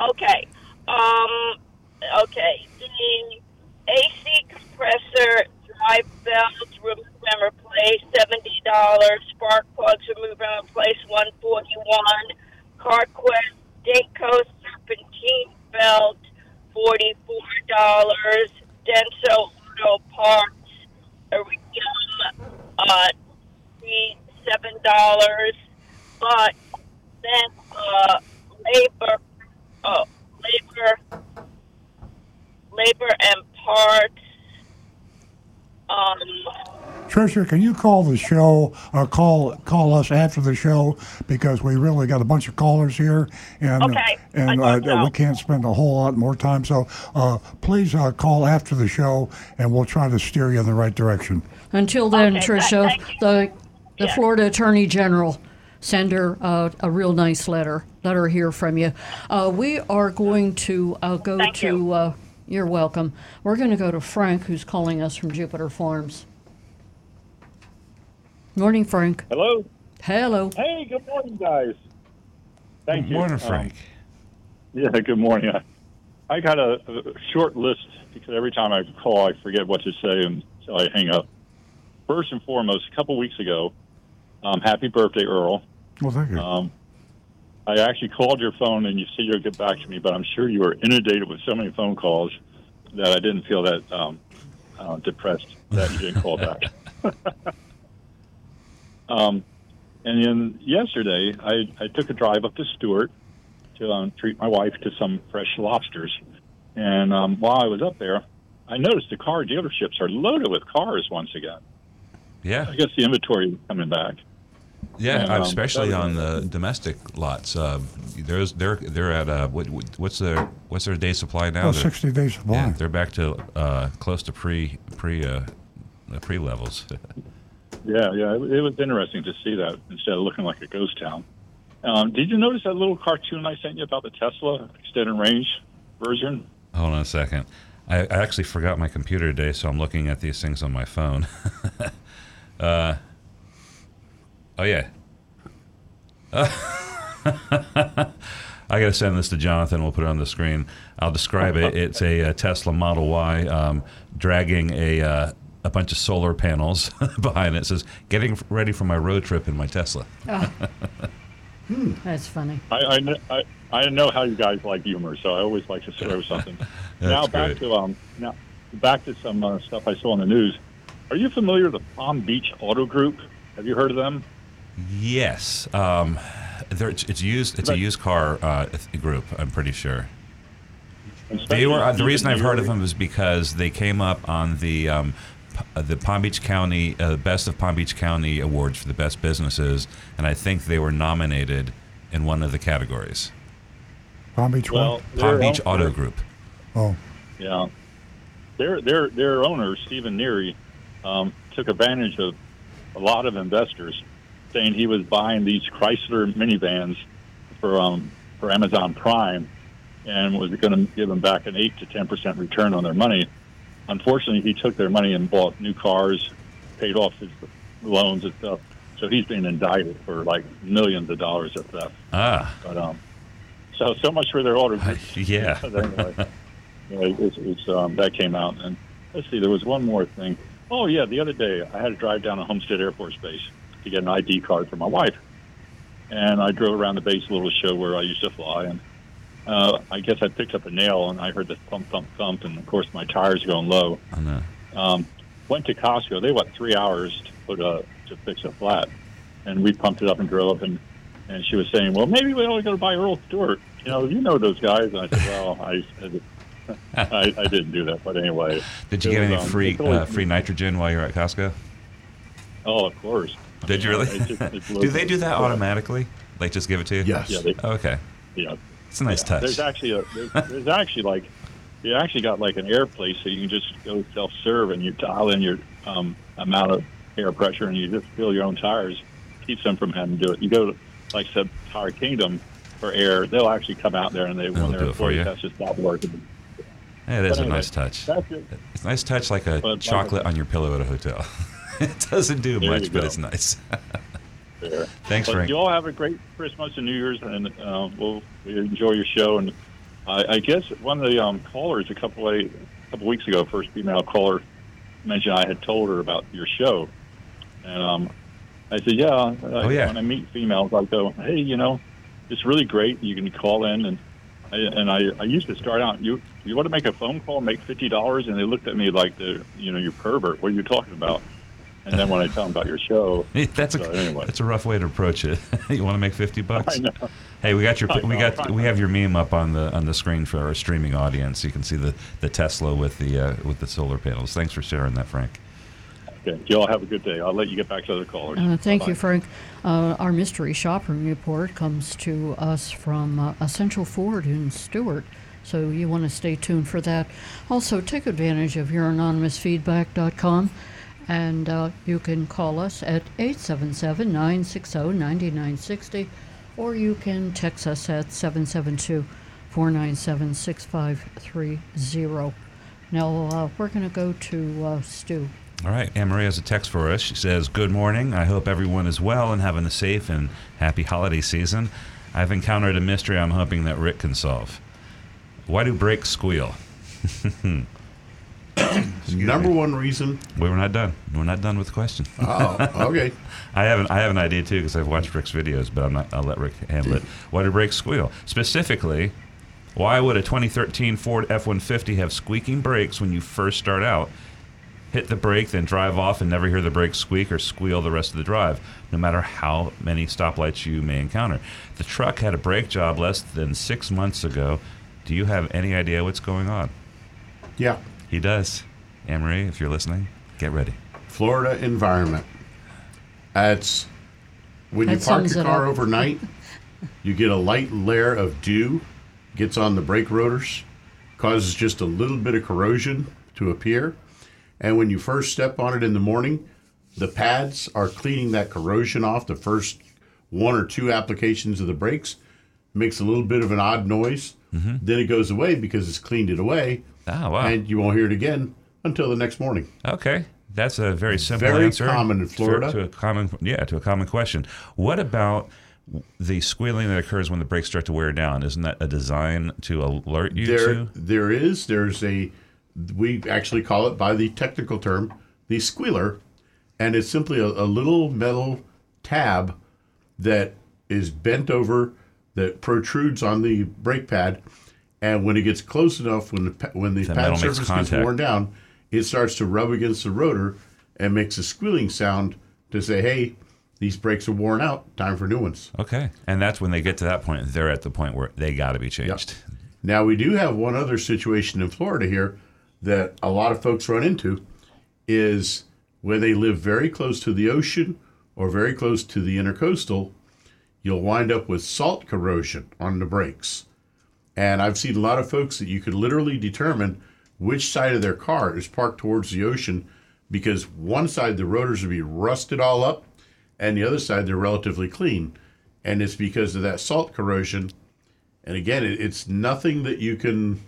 Okay. Um. Okay. The AC compressor, drive belts, remove and replace, seventy dollars. Spark plugs, remove and replace, one forty one. CarQuest Dayco serpentine belt, forty four dollars. Denso Auto Parts, Iridium, uh, seven dollars, but then uh, labor, uh, labor, labor and parts. Um,
Tricia, can you call the show or call call us after the show because we really got a bunch of callers here and
Okay,
and
I
uh,
so.
we can't spend a whole lot more time. So uh, please uh, call after the show and we'll try to steer you in the right direction.
Until then,
Okay,
Tricia,
thank you.
the the
Yeah.
Florida Attorney General send her uh, a real nice letter. Let her hear from you. Uh, we are going to uh, go
Thank
to.
You.
Uh, you're welcome. We're going to go to Frank, who's calling us from Jupiter Farms. Morning, Frank.
Hello.
Hello.
Hey, good morning, guys. Thank
Good
you.
morning,
Um,
Frank.
yeah, good morning. I, I got a, a short list because every time I call, I forget what to say until I hang up. First and foremost, a couple weeks ago, um, happy birthday, Earl.
Well, thank you.
Um, I actually called your phone and you said you'll get back to me, but I'm sure you were inundated with so many phone calls that I didn't feel that um, uh, depressed that you didn't call back. um, and then yesterday, I, I took a drive up to Stuart to um, treat my wife to some fresh lobsters. And um, while I was up there, I noticed the car dealerships are loaded with cars once again.
Yeah,
I guess the inventory is coming back.
Yeah,
um,
especially on the domestic lots. Uh, there's they're they're at uh, what, what- what's their what's their day supply now?
Oh, 60 days
Yeah, they're back to uh, close to pre pre uh, pre levels.
Yeah, yeah, it, it was interesting to see that instead of looking like a ghost town. Um, did you notice that little cartoon I sent you about the Tesla extended range version?
Hold on a second. I, I actually forgot my computer today, so I'm looking at these things on my phone. oh yeah. I got to send this to Jonathan. We'll put it on the screen. I'll describe it. It's a, uh Tesla Model Y um, dragging a uh, a bunch of solar panels behind it. It says, "Getting ready for my road trip in my Tesla."
That's funny.
I, I, kn- I, I know how you guys like humor, so I always like to throw something. now back
great.
to um, now back to some uh, stuff I saw in the news. Are you familiar with the Palm Beach Auto Group? Have you heard of them?
Yes, um, there, it's, it's used. It's a used car uh, group. I'm pretty sure. They were uh, the reason I've heard of them is because they came up on the um, uh, the Palm Beach County uh, Best of Palm Beach County Awards for the best businesses, and I think they were nominated in one of the categories.
Palm Beach
Well.
Palm Beach
own-
Auto Group.
Oh,
Yeah, their their their owner Stephen Neary um, took advantage of a lot of investors, saying he was buying these Chrysler minivans for um, for Amazon Prime, and was going to give them back an eight to ten percent return on their money. Unfortunately, he took their money and bought new cars, paid off his loans and stuff. So he's been indicted for like millions of dollars of theft.
Ah,
But um, so so much for their group.
yeah.
Anyway, it's, it's um, that came out, and let's see, there was one more thing. Oh yeah, the other day I had to drive down to Homestead Air Force Base to get an ID card for my wife, and I drove around the base a little show where I used to fly, and uh, I guess I picked up a nail, and I heard the thump thump thump, and of course my tires going low.
I know.
Um, went to Costco. They went three hours to put a to fix a flat, and we pumped it up and drove. And and she was saying, "Well, maybe we ought to go to buy Earl Stewart. You know, you know those guys." And I said, "Well, I." I, I didn't do that, but anyway.
Did you get
was,
any
um,
free uh, free nitrogen while you're at Costco?
Oh, of course.
Did you really?
It's just- it's
do they do that
local.
automatically? Like just give it to you?
Yes.
Yeah, they,
Okay,
yeah.
it's a nice touch.
There's actually a there's, there's actually like you actually got like an air place so you can just go self serve and you dial in your um, amount of air pressure and you just fill your own tires. Keeps them from having to do it. You go to like said Tire Kingdom for air, they'll actually come out there and they
They'll
their
do it for you.
has to stop working.
Yeah, it is
But
a nice touch.
That's it.
It's a nice touch, like a
But like I
chocolate on your pillow at a hotel. it doesn't do
There
much, but it's nice.
There.
Thanks,
but
Frank.
You all have a great Christmas and New Year's, and uh, we'll enjoy your show. And I, I guess one of the um, callers a couple of, a couple weeks ago, first female caller, mentioned I had told her about your show, and um, I said, yeah. I,
Oh, yeah.
When I meet females, I go, hey, you know, it's really great. You can call in, and I, and I, I used to start out. You you want to make a phone call, make fifty dollars, and they looked at me like the you know you pervert. What are you talking about? And then when I tell them about your show,
that's a
so anyway.
that's a rough way to approach it. you want to make fifty bucks?
I know.
Hey, we got your
I
we got we have your meme up on the on the screen for our streaming audience. You can see the, the Tesla with the uh, with the solar panels. Thanks for sharing that, Frank.
Okay, you all have a good day. I'll let you get back to other callers.
Uh, thank you,
Bye-bye.
Frank. Uh, our mystery shopping report comes to us from uh, Essential Ford in Stuart, so you want to stay tuned for that. Also, take advantage of youranonymousfeedback.com, and uh, you can call us at 877 960 9960, or you can text us at 772 497 6530. Now, uh, we're going to go to uh, Stu.
All right, Anne Marie has a text for us. She says, "Good morning. I hope everyone is well and having a safe and happy holiday season. I've encountered a mystery I'm hoping that Rick can solve. Why do brakes squeal?"
Number one reason.
We were not done. We're not done with the question.
Oh, okay.
I have an, I have an idea too because I've watched Rick's videos, but I'm not. I'll let Rick handle it. Why do brakes squeal? Specifically, why would a 2013 Ford F-150 have squeaking brakes when you first start out? Hit the brake, then drive off, and never hear the brakes squeak or squeal the rest of the drive, no matter how many stoplights you may encounter. The truck had a brake job less than six months ago. Do you have any idea what's going on?
Yeah.
He does. Anne Marie, if you're listening, get ready.
Florida environment. That's when you
That
park
sums
your
it
car
up.
overnight, you get a light layer of dew, gets on the brake rotors, causes just a little bit of corrosion to appear. And when you first step on it in the morning, the pads are cleaning that corrosion off the first one or two applications of the brakes. Makes a little bit of an odd noise. Mm-hmm. Then it goes away because it's cleaned it away.
Oh, wow.
And you won't hear it again until the next morning.
Okay, that's a very simple
Very
answer.
common in
to-
Florida.
To, a common, yeah, to a common question. What about the squealing that occurs when the brakes start to wear down? Isn't that a design to alert you
there
to?
there is there's a we actually call it by the technical term the squealer and it's simply a, a little metal tab that is bent over that protrudes on the brake pad and when it gets close enough when the when the
The
pad surface gets worn down it starts to rub against the rotor and makes a squealing sound to say hey these brakes are worn out time for new ones
Okay, and that's when they get to that point. They're at the point where they got to be changed.
Now, we do have one other situation in Florida here that a lot of folks run into is where they live very close to the ocean or very close to the intercoastal, you'll wind up with salt corrosion on the brakes. And I've seen a lot of folks that you could literally determine which side of their car is parked towards the ocean because one side the rotors would be rusted all up and the other side they're relatively clean. And it's because of that salt corrosion. And again, it, it's nothing that you can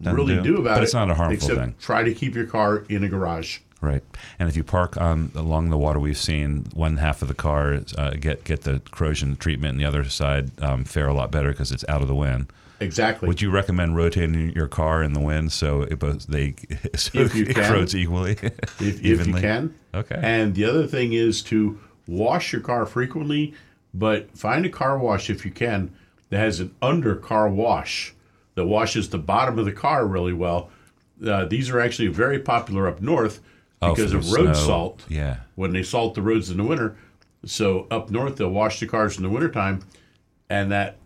Nothing
really
to
do, about
but
it.
it's not a harmful
except
thing.
Try to keep your car in a garage.
Right, and if you park on along the water, we've seen one half of the car uh, get get the corrosion treatment, and the other side um, fare a lot better because it's out of the wind.
Exactly.
Would you recommend rotating your car in the wind so it both they so
If you
it
can.
corrodes equally,
if, if you can.
Okay.
And the other thing is to wash your car frequently, but find a car wash if you can that has an under car wash that washes the bottom of the car really well. Uh, these are actually very popular up north
Oh,
because
for
of road
snow.
salt.
Yeah.
When they salt the roads in the winter. So up north, they'll wash the cars in the wintertime, and that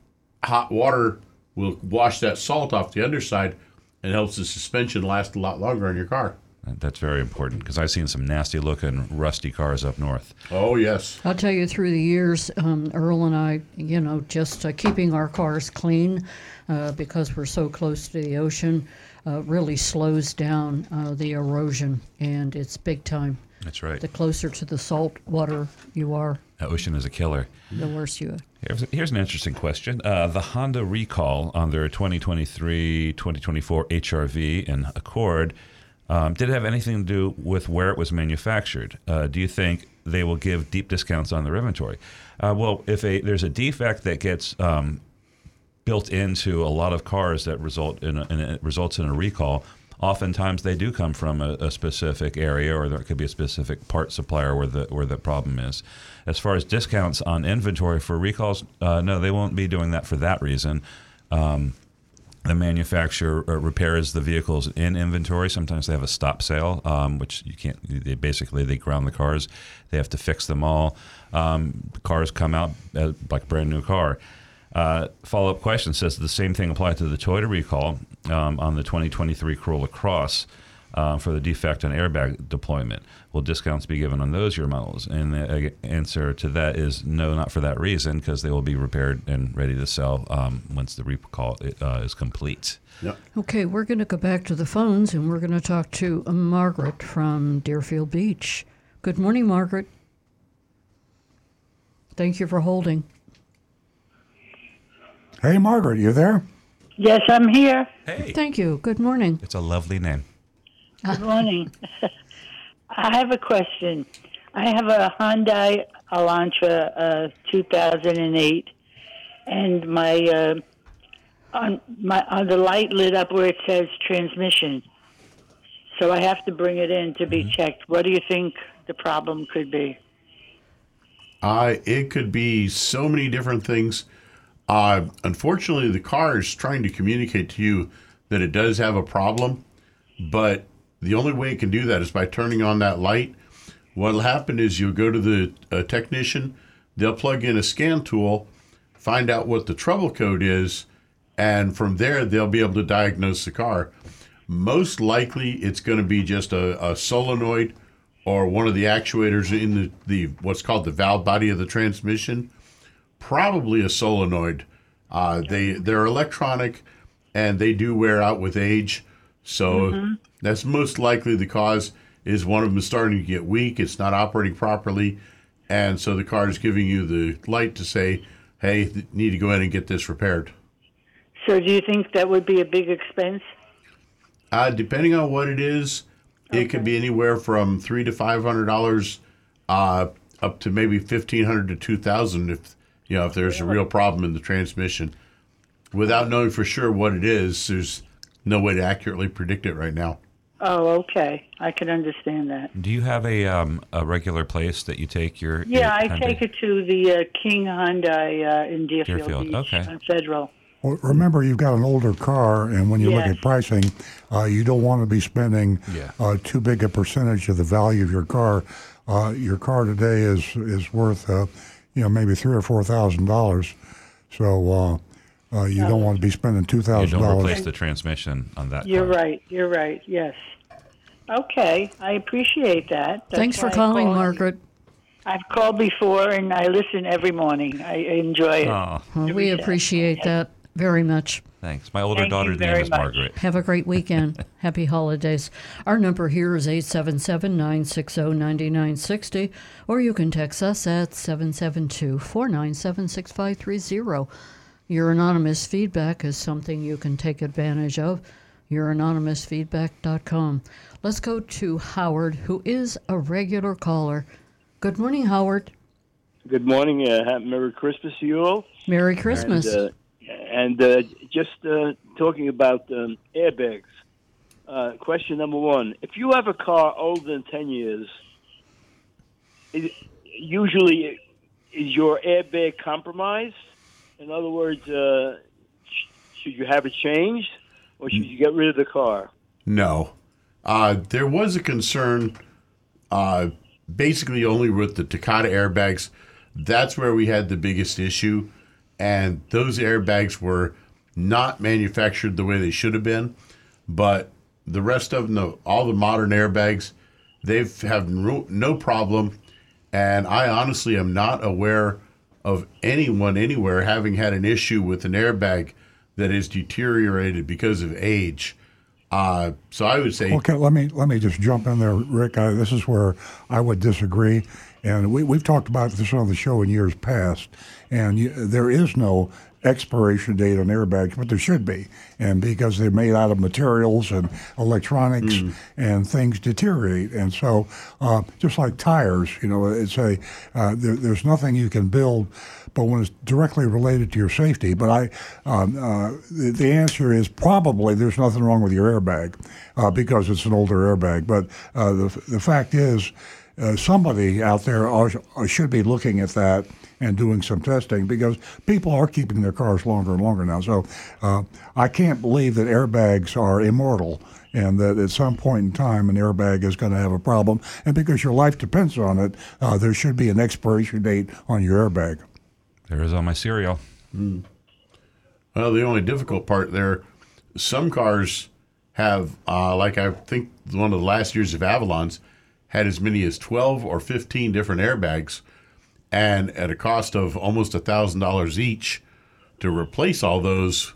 hot water will wash that salt off the underside and helps the suspension last a lot longer on your car.
That's very important because I've seen some nasty looking rusty cars up north.
Oh, yes.
I'll tell you, through the years, um, Earl and I, you know, just uh, keeping our cars clean uh, because we're so close to the ocean uh, really slows down uh, the erosion, and it's big time.
That's right.
The closer to the salt water you are,
The ocean is a killer.
the worse you are.
Here's, here's an interesting question. Uh, the Honda recall on their 2023 2024 HRV and Accord, um, did it have anything to do with where it was manufactured? Uh, do you think they will give deep discounts on their inventory? Uh, well, if a, there's a defect that gets um, built into a lot of cars that result in, a, in a, results in a recall, oftentimes they do come from a, a specific area, or there could be a specific part supplier where the where the problem is. As far as discounts on inventory for recalls, uh, no, they won't be doing that for that reason. Um, the manufacturer uh, repairs the vehicles in inventory. Sometimes they have a stop sale, um, which you can't. They basically they ground the cars. They have to fix them all. Um, cars come out uh, like brand new car. Uh, Follow up question says the same thing applied to the Toyota recall um, on the 2023 Corolla Cross uh, for the defect on airbag deployment. Will discounts be given on those year models? And the uh, answer to that is no, not for that reason, because they will be repaired and ready to sell um, once the recall uh, is complete.
Yep.
Okay, we're going to go back to the phones and we're going to talk to uh, Margaret from Deerfield Beach. Good morning, Margaret. Thank you for holding.
Hey, Margaret, you there?
Yes, I'm here.
Hey,
Thank you. Good morning.
it's a lovely name.
Good morning. I have a question. I have a Hyundai Elantra uh, 2008, and my uh, on my on the light lit up where it says transmission. So I have to bring it in to be checked. What do you think the problem could be?
Uh, it could be so many different things. Uh, unfortunately, the car is trying to communicate to you that it does have a problem, but the only way it can do that is by turning on that light. What'll happen is you'll go to the uh, technician, they'll plug in a scan tool, find out what the trouble code is, and from there they'll be able to diagnose the car. Most likely, it's going to be just a, a solenoid or one of the actuators in the, the what's called the valve body of the transmission probably a solenoid. Uh, they they're electronic, and they do wear out with age. So that's most likely the cause. Is one of them starting to get weak? It's not operating properly, and so the car is giving you the light to say, "Hey, th- need to go in and get this repaired."
So do you think that would be a big expense?
Uh, depending on what it is, it could be anywhere from three to five hundred dollars, uh, up to maybe fifteen hundred to two thousand if you know if there's a real problem in the transmission. Without knowing for sure what it is, there's no way to accurately predict it right now.
Oh, okay. I can understand that.
Do you have a um, a regular place that you take your?
Yeah,
your
I
Hyundai?
take it to the uh, King Hyundai uh, in Deerfield,
Deerfield,
Beach
okay.
on Federal.
Well, remember, you've got an older car, and when you look
Yes.
at pricing, uh, you don't want to be spending
Yeah.
uh, too big a percentage of the value of your car. Uh, your car today is is worth, uh, you know, maybe three or four thousand dollars. So uh, uh, you don't want to be spending two thousand
You
thousand
don't
dollars.
replace the transmission on that.
You're
car.
right. You're right. Yes. Okay, I appreciate that. That's
Thanks for calling,
called.
Margaret.
I've called before and I listen every morning. I enjoy it.
Oh,
Well, we appreciate that very much.
thanks. My older
Thank
daughter's name is
much.
Margaret.
Have a great weekend. Happy holidays. Our number here is 877 960 9960, or you can text us at 772 497 6530. Your anonymous feedback is something you can take advantage of. YourAnonymousFeedback.com. Let's go to Howard, who is a regular caller. Good morning, Howard.
Good morning. Uh, happy Merry Christmas to you all.
Merry Christmas.
And, uh, and uh, just uh, talking about um, airbags. Uh, question number one: If you have a car older than ten years, is, usually is your airbag compromised? In other words, uh, sh- should you have it changed, or should you get rid of the car?
No. Uh, there was a concern, uh, basically only with the Takata airbags. That's where we had the biggest issue. And those airbags were not manufactured the way they should have been. But the rest of them, the, all the modern airbags, they've have no, problem. And I honestly am not aware of anyone anywhere having had an issue with an airbag that is deteriorated because of age. Uh, so I would say
Okay, let me let me just jump in there, Rick. I, this is where I would disagree, and we we've talked about this on the show in years past, and you, there is no expiration date on airbags, but there should be, and because they're made out of materials and electronics, and things deteriorate, and so uh, just like tires, you know, it's a uh, there, there's nothing you can build. But when it's directly related to your safety, but I, um, uh, the, the answer is probably there's nothing wrong with your airbag uh, because it's an older airbag. But uh, the, the fact is, uh, somebody out there are, should be looking at that and doing some testing because people are keeping their cars longer and longer now. So uh, I can't believe that airbags are immortal and that at some point in time an airbag is going to have a problem. And because your life depends on it, uh, there should be an expiration date on your airbag.
There is on my cereal.
Mm. Well, the only difficult part there, some cars have, uh, like I think one of the last years of Avalon's, had as many as 12 or 15 different airbags and at a cost of almost a thousand dollars each to replace all those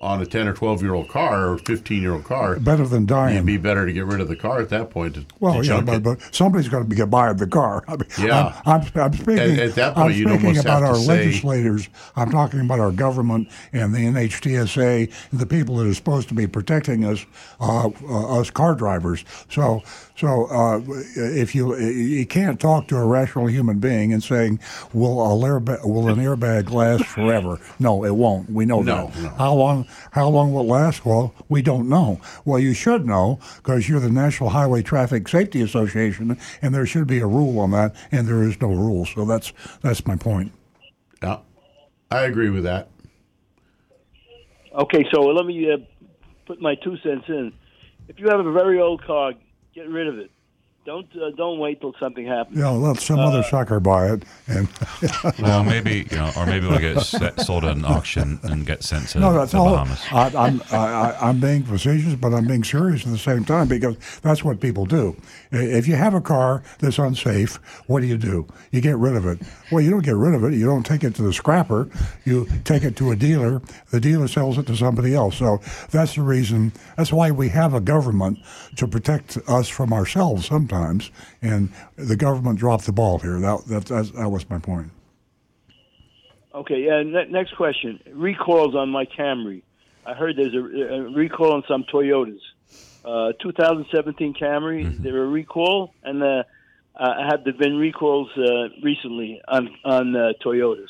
on a 10 or 12 year old car or 15 year old car.
Better than dying.
It'd be better to get rid of the car at that point. To,
well,
to
yeah, but, but, somebody's going to get by the car. I mean,
yeah.
I'm, I'm, I'm speaking,
at, at, that point,
I'm speaking about our
say,
legislators. I'm talking about our government and the NHTSA, and the people that are supposed to be protecting us, uh, uh, us car drivers. So, so uh, if you you can't talk to a rational human being and saying, "Will a airbag, will an airbag last forever?" No, it won't. We know
no,
that.
No.
How long? How long will it last? Well, we don't know. Well, you should know because you're the National Highway Traffic Safety Association, and there should be a rule on that, and there is no rule. So that's that's my point.
Yeah, I agree with that.
Okay, so let me uh, put my two cents in. If you have a very old car, get rid of it. Don't uh, don't wait till something happens.
Yeah, let some uh, other sucker buy it, and
well, maybe you know, or maybe we'll get set, sold at an auction and get sent to
no, that's
the
all,
Bahamas.
I, I'm I, I'm being facetious, but I'm being serious at the same time because that's what people do. If you have a car that's unsafe, what do you do? You get rid of it. Well, you don't get rid of it. You don't take it to the scrapper. You take it to a dealer. The dealer sells it to somebody else. So that's the reason. That's why we have a government to protect us from ourselves sometimes. Times and the government dropped the ball here. That that that, that was my point.
Okay. Yeah. Ne- next question. Recalls on my Camry. I heard there's a, a recall on some Toyotas. Uh, 2017 Camry, mm-hmm. there were a recall, and uh, I have there been recalls uh, recently on on uh, Toyotas.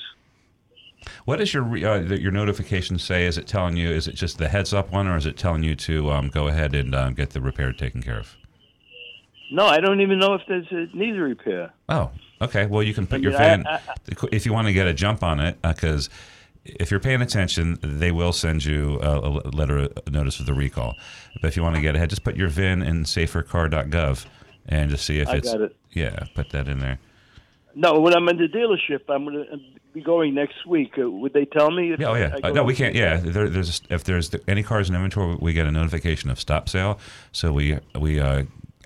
What does your uh, your notification say? Is it telling you? Is it just the heads up one, or is it telling you to um, go ahead and um, get the repair taken care of?
No, I don't even know if there's a, needs a repair.
Oh, okay. Well, you can put
I
your
mean,
van
I-
if you want to get a jump on it, because if you're paying attention, they will send you a, a letter, a notice of the recall. But if you want to get ahead, just put your VIN in safercar.gov and just see if
I
it's
it.
yeah, put that in there.
No, when I'm in the dealership, I'm going to be going next week. Uh, would they tell me? If
Yeah, oh yeah.
I
Uh, no, we can't. Yeah, there, there's if there's any cars in inventory, we get a notification of stop sale. So we we uh,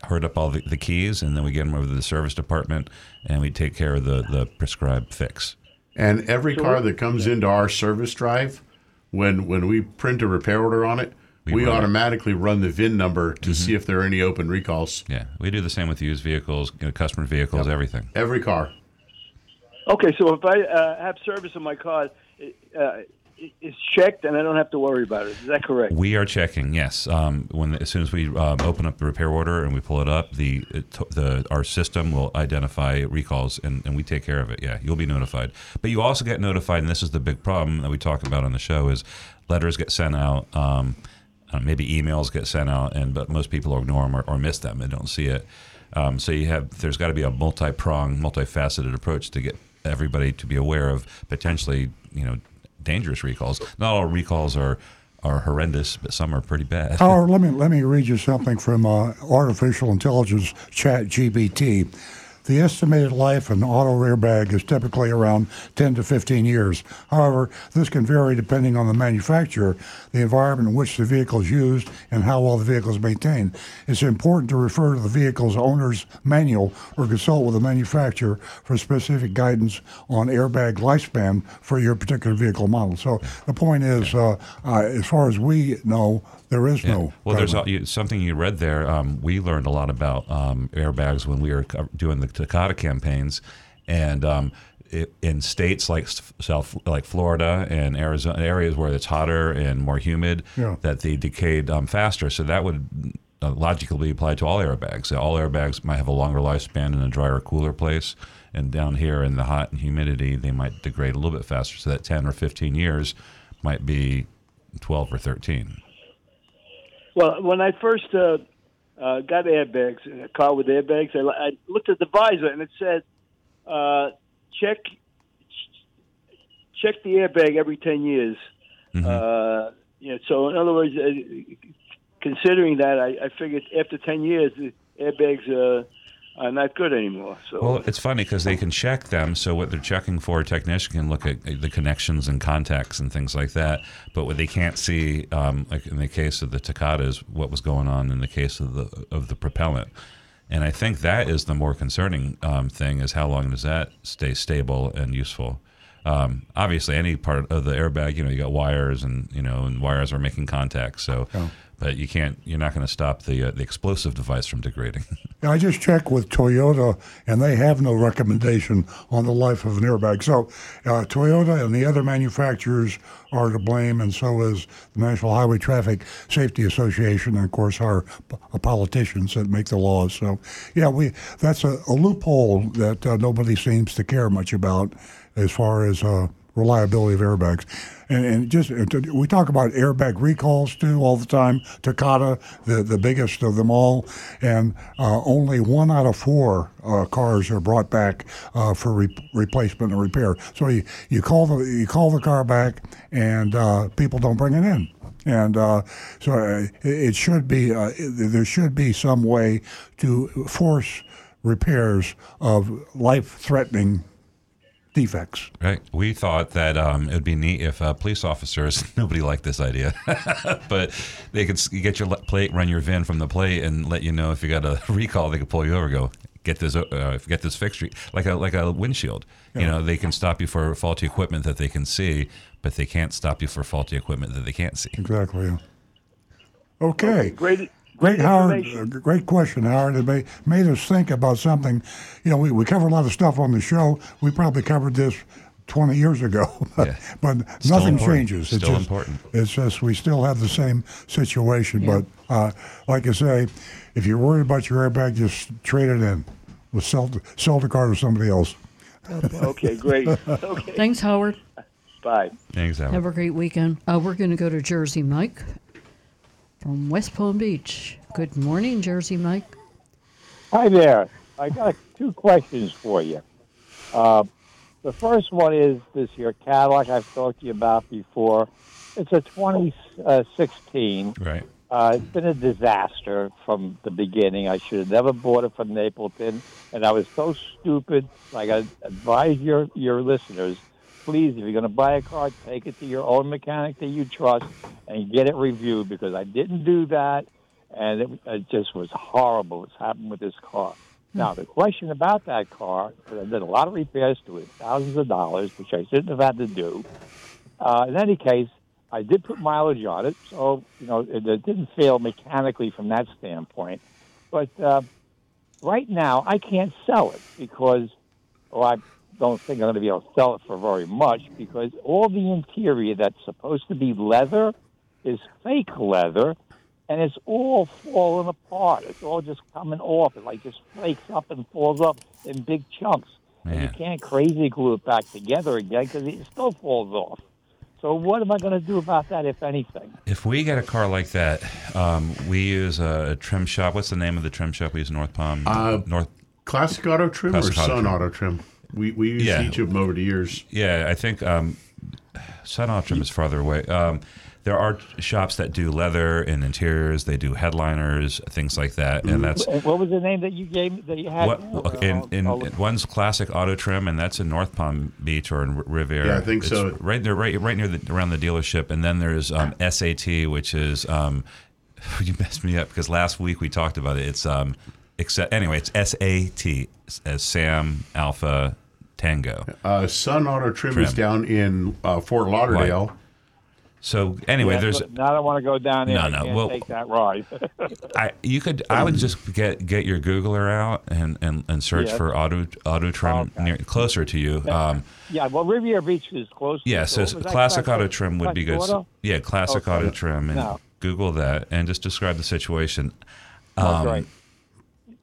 herd up all the, the keys and then we get them over to the service department and we take care of the the prescribed fix.
And every car that comes into our service drive, when when we print a repair order on it,
We
we,
run it.
automatically run the VIN number to see if there are any open recalls.
Yeah, we do the same with used vehicles, you know, customer vehicles, everything.
Every car.
Okay, so if I uh, have service on my car, uh, it's checked and I don't have to worry about it. Is that correct?
We are checking. Yes, um, when as soon as we um, open up the repair order and we pull it up, the the our system will identify recalls and, and we take care of it. Yeah, you'll be notified. But you also get notified, and this is the big problem that we talk about on the show: is letters get sent out. Um, uh, maybe emails get sent out, and but most people ignore them or, or miss them and don't see it. Um, so you have there's got to be a multi-pronged, multifaceted approach to get everybody to be aware of potentially you know dangerous recalls. Not all recalls are are horrendous, but some are pretty bad.
Howard, let me let me read you something from uh, artificial intelligence chat GBT. The estimated life of an auto airbag is typically around 10 to 15 years. However, this can vary depending on the manufacturer, the environment in which the vehicle is used, and how well the vehicle is maintained. It's important to refer to the vehicle's owner's manual or consult with the manufacturer for specific guidance on airbag lifespan for your particular vehicle model. So the point is, uh, uh, as far as we know, there is no.
Well, there's a- you, something you read there. Um, we learned a lot about um, airbags when we were doing the Takata campaigns, and um, it, in states like South, like Florida and Arizona, areas where it's hotter and more humid,
Yeah.
that they decayed um, faster. So that would uh, logically apply to all airbags. All airbags might have a longer lifespan in a drier, cooler place. And down here in the hot and humidity, they might degrade a little bit faster. So that 10 or 15 years might be 12 or 13.
Well, when I first uh, uh, got airbags, a car with airbags. I, I looked at the visor and it said, uh, check check the airbag every 10 years. Uh, you know, so in other words, uh, considering that, I, I figured after 10 years, the airbags uh, are not good anymore. So
Well, it's funny because they can check them. So what they're checking for, a technician can look at the connections and contacts and things like that. But what they can't see, um, like in the case of the Takatas, what was going on in the case of the of the propellant. And I think that is the more concerning um, thing: is how long does that stay stable and useful? Um, obviously, any part of the airbag, you know, you got wires, and you know, and wires are making contact. So, but you can't, you're not going to stop the uh, the explosive device from degrading.
I just checked with Toyota, and they have no recommendation on the life of an airbag. So, uh, Toyota and the other manufacturers are to blame, and so is the National Highway Traffic Safety Association, and of course our p- uh, politicians that make the laws. So, yeah, we that's a, a loophole that uh, nobody seems to care much about as far as uh, reliability of airbags. And, and just uh, we talk about airbag recalls too all the time. Takata, the the biggest of them all, and uh, only one out of four uh, cars are brought back uh, for re- replacement and repair. So you, you call the you call the car back, and uh, people don't bring it in. And uh, so it, should be there should be some way to force repairs of life-threatening defects.
Right. We thought that um, it would be neat if uh, police officers, nobody liked this idea, but they could get your plate, run your VIN from the plate, and let you know if you got a recall. They could pull you over, go get this, uh, get this fixed, like a like a windshield. You know, they can stop you for faulty equipment that they can see, but they can't stop you for faulty equipment that they can't see.
Exactly. Yeah. Okay.
great.
Great, Howard. uh, Great question, Howard. It made, made us think about something. You know, we, we cover a lot of stuff on the show. We probably covered this 20 years ago, but,
Yeah.
but
Still
nothing
important.
changes.
Still
just,
important.
It's just we still have the same situation. But uh, like I say, if you're worried about your airbag, just trade it in. We'll sell, the- sell the car to somebody else.
Okay, great. Okay,
Thanks, Howard.
bye.
Thanks, Howard.
Have a great weekend. Uh, we're going to go to Jersey Mike from West Palm Beach. Good morning, Jersey Mike.
Hi there. I got two questions for you. Uh, the first one is this here Cadillac I've talked to you about before. It's a 2016.
Right.
Uh, it's been a disaster from the beginning. I should have never bought it from Napleton, and I was so stupid. Like I advise your your listeners, please, if you're going to buy a car, take it to your own mechanic that you trust and get it reviewed because I didn't do that, and it, it just was horrible. What's happened with this car? Now the question about that car, because I did a lot of repairs to it, thousands of dollars, which I shouldn't have had to do. Uh, in any case, I did put mileage on it, so you know it, it didn't fail mechanically from that standpoint. But uh, right now, I can't sell it because, well, I don't think I'm going to be able to sell it for very much because all the interior that's supposed to be leather is fake leather, and it's all falling apart. It's all just coming off. It like just flakes up and falls up in big chunks. And you can't crazy glue it back together again because it still falls off. So what am I going to do about that, if anything?
If we get a car like that, um, we use a, a trim shop. What's the name of the trim shop we use North Palm?
Uh,
North.
Classic Auto Trim
Classic
or
Auto
Sun
Trim.
Auto Trim? We we use
Yeah.
each of them over the years.
Yeah, I think um, Sun Auto Trim is farther away. Um, there are shops that do leather and interiors. They do headliners, things like that, and that's
what was the name that you gave me that you had?
what in, in, one's classic auto trim, and that's in North Palm Beach or in Riviera.
Yeah, I think
It's
so.
Right there, right, right near the around the dealership, and then there's um, SAT, which is um, you messed me up because last week we talked about it. It's um, except anyway, it's SAT as Sam Alpha Tango.
Uh, Sun Auto Trim, is down in uh, Fort Lauderdale.
So anyway,
Yeah,
there's
but now I don't want to go down there.
No, no,
can't
well-
take that ride.
I you could I would just get get your Googler out and, and, and search
Yeah.
for auto auto trim near, closer to you. Um,
yeah, well, Riviera Beach is close.
Yeah,
it.
so
what
classic auto trim would be good.
auto?
Yeah, classic
Okay.
auto trim, and
No.
Google that and just describe the situation.
That's
Um,
right.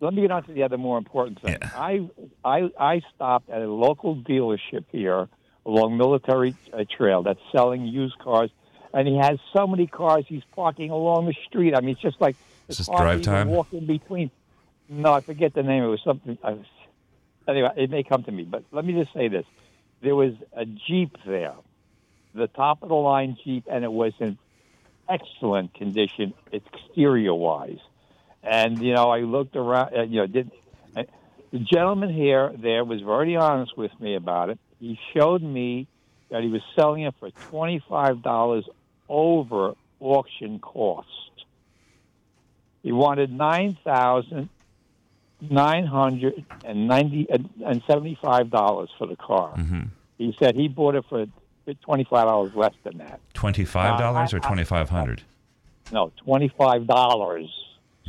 Let me get on to the other more important thing. I, I, I stopped at a local dealership here along Military uh, Trail that's selling used cars, and he has so many cars he's parking along the street. I mean, it's just like
Is this drive time?
Walk in between. No, I forget the name. It was something. I was, anyway, it may come to me. But let me just say this: there was a Jeep there, the top of the line Jeep, and it was in excellent condition exterior wise. And you know, I looked around. Uh, you know, did uh, the gentleman here there was very honest with me about it. He showed me that he was selling it for twenty five dollars over auction cost. He wanted nine thousand nine hundred and ninety and seventy five dollars for the car.
Mm-hmm.
He said he bought it for twenty five dollars less than that.
Twenty-five dollars
Uh,
or
I-
twenty-five hundred?
No, twenty five dollars.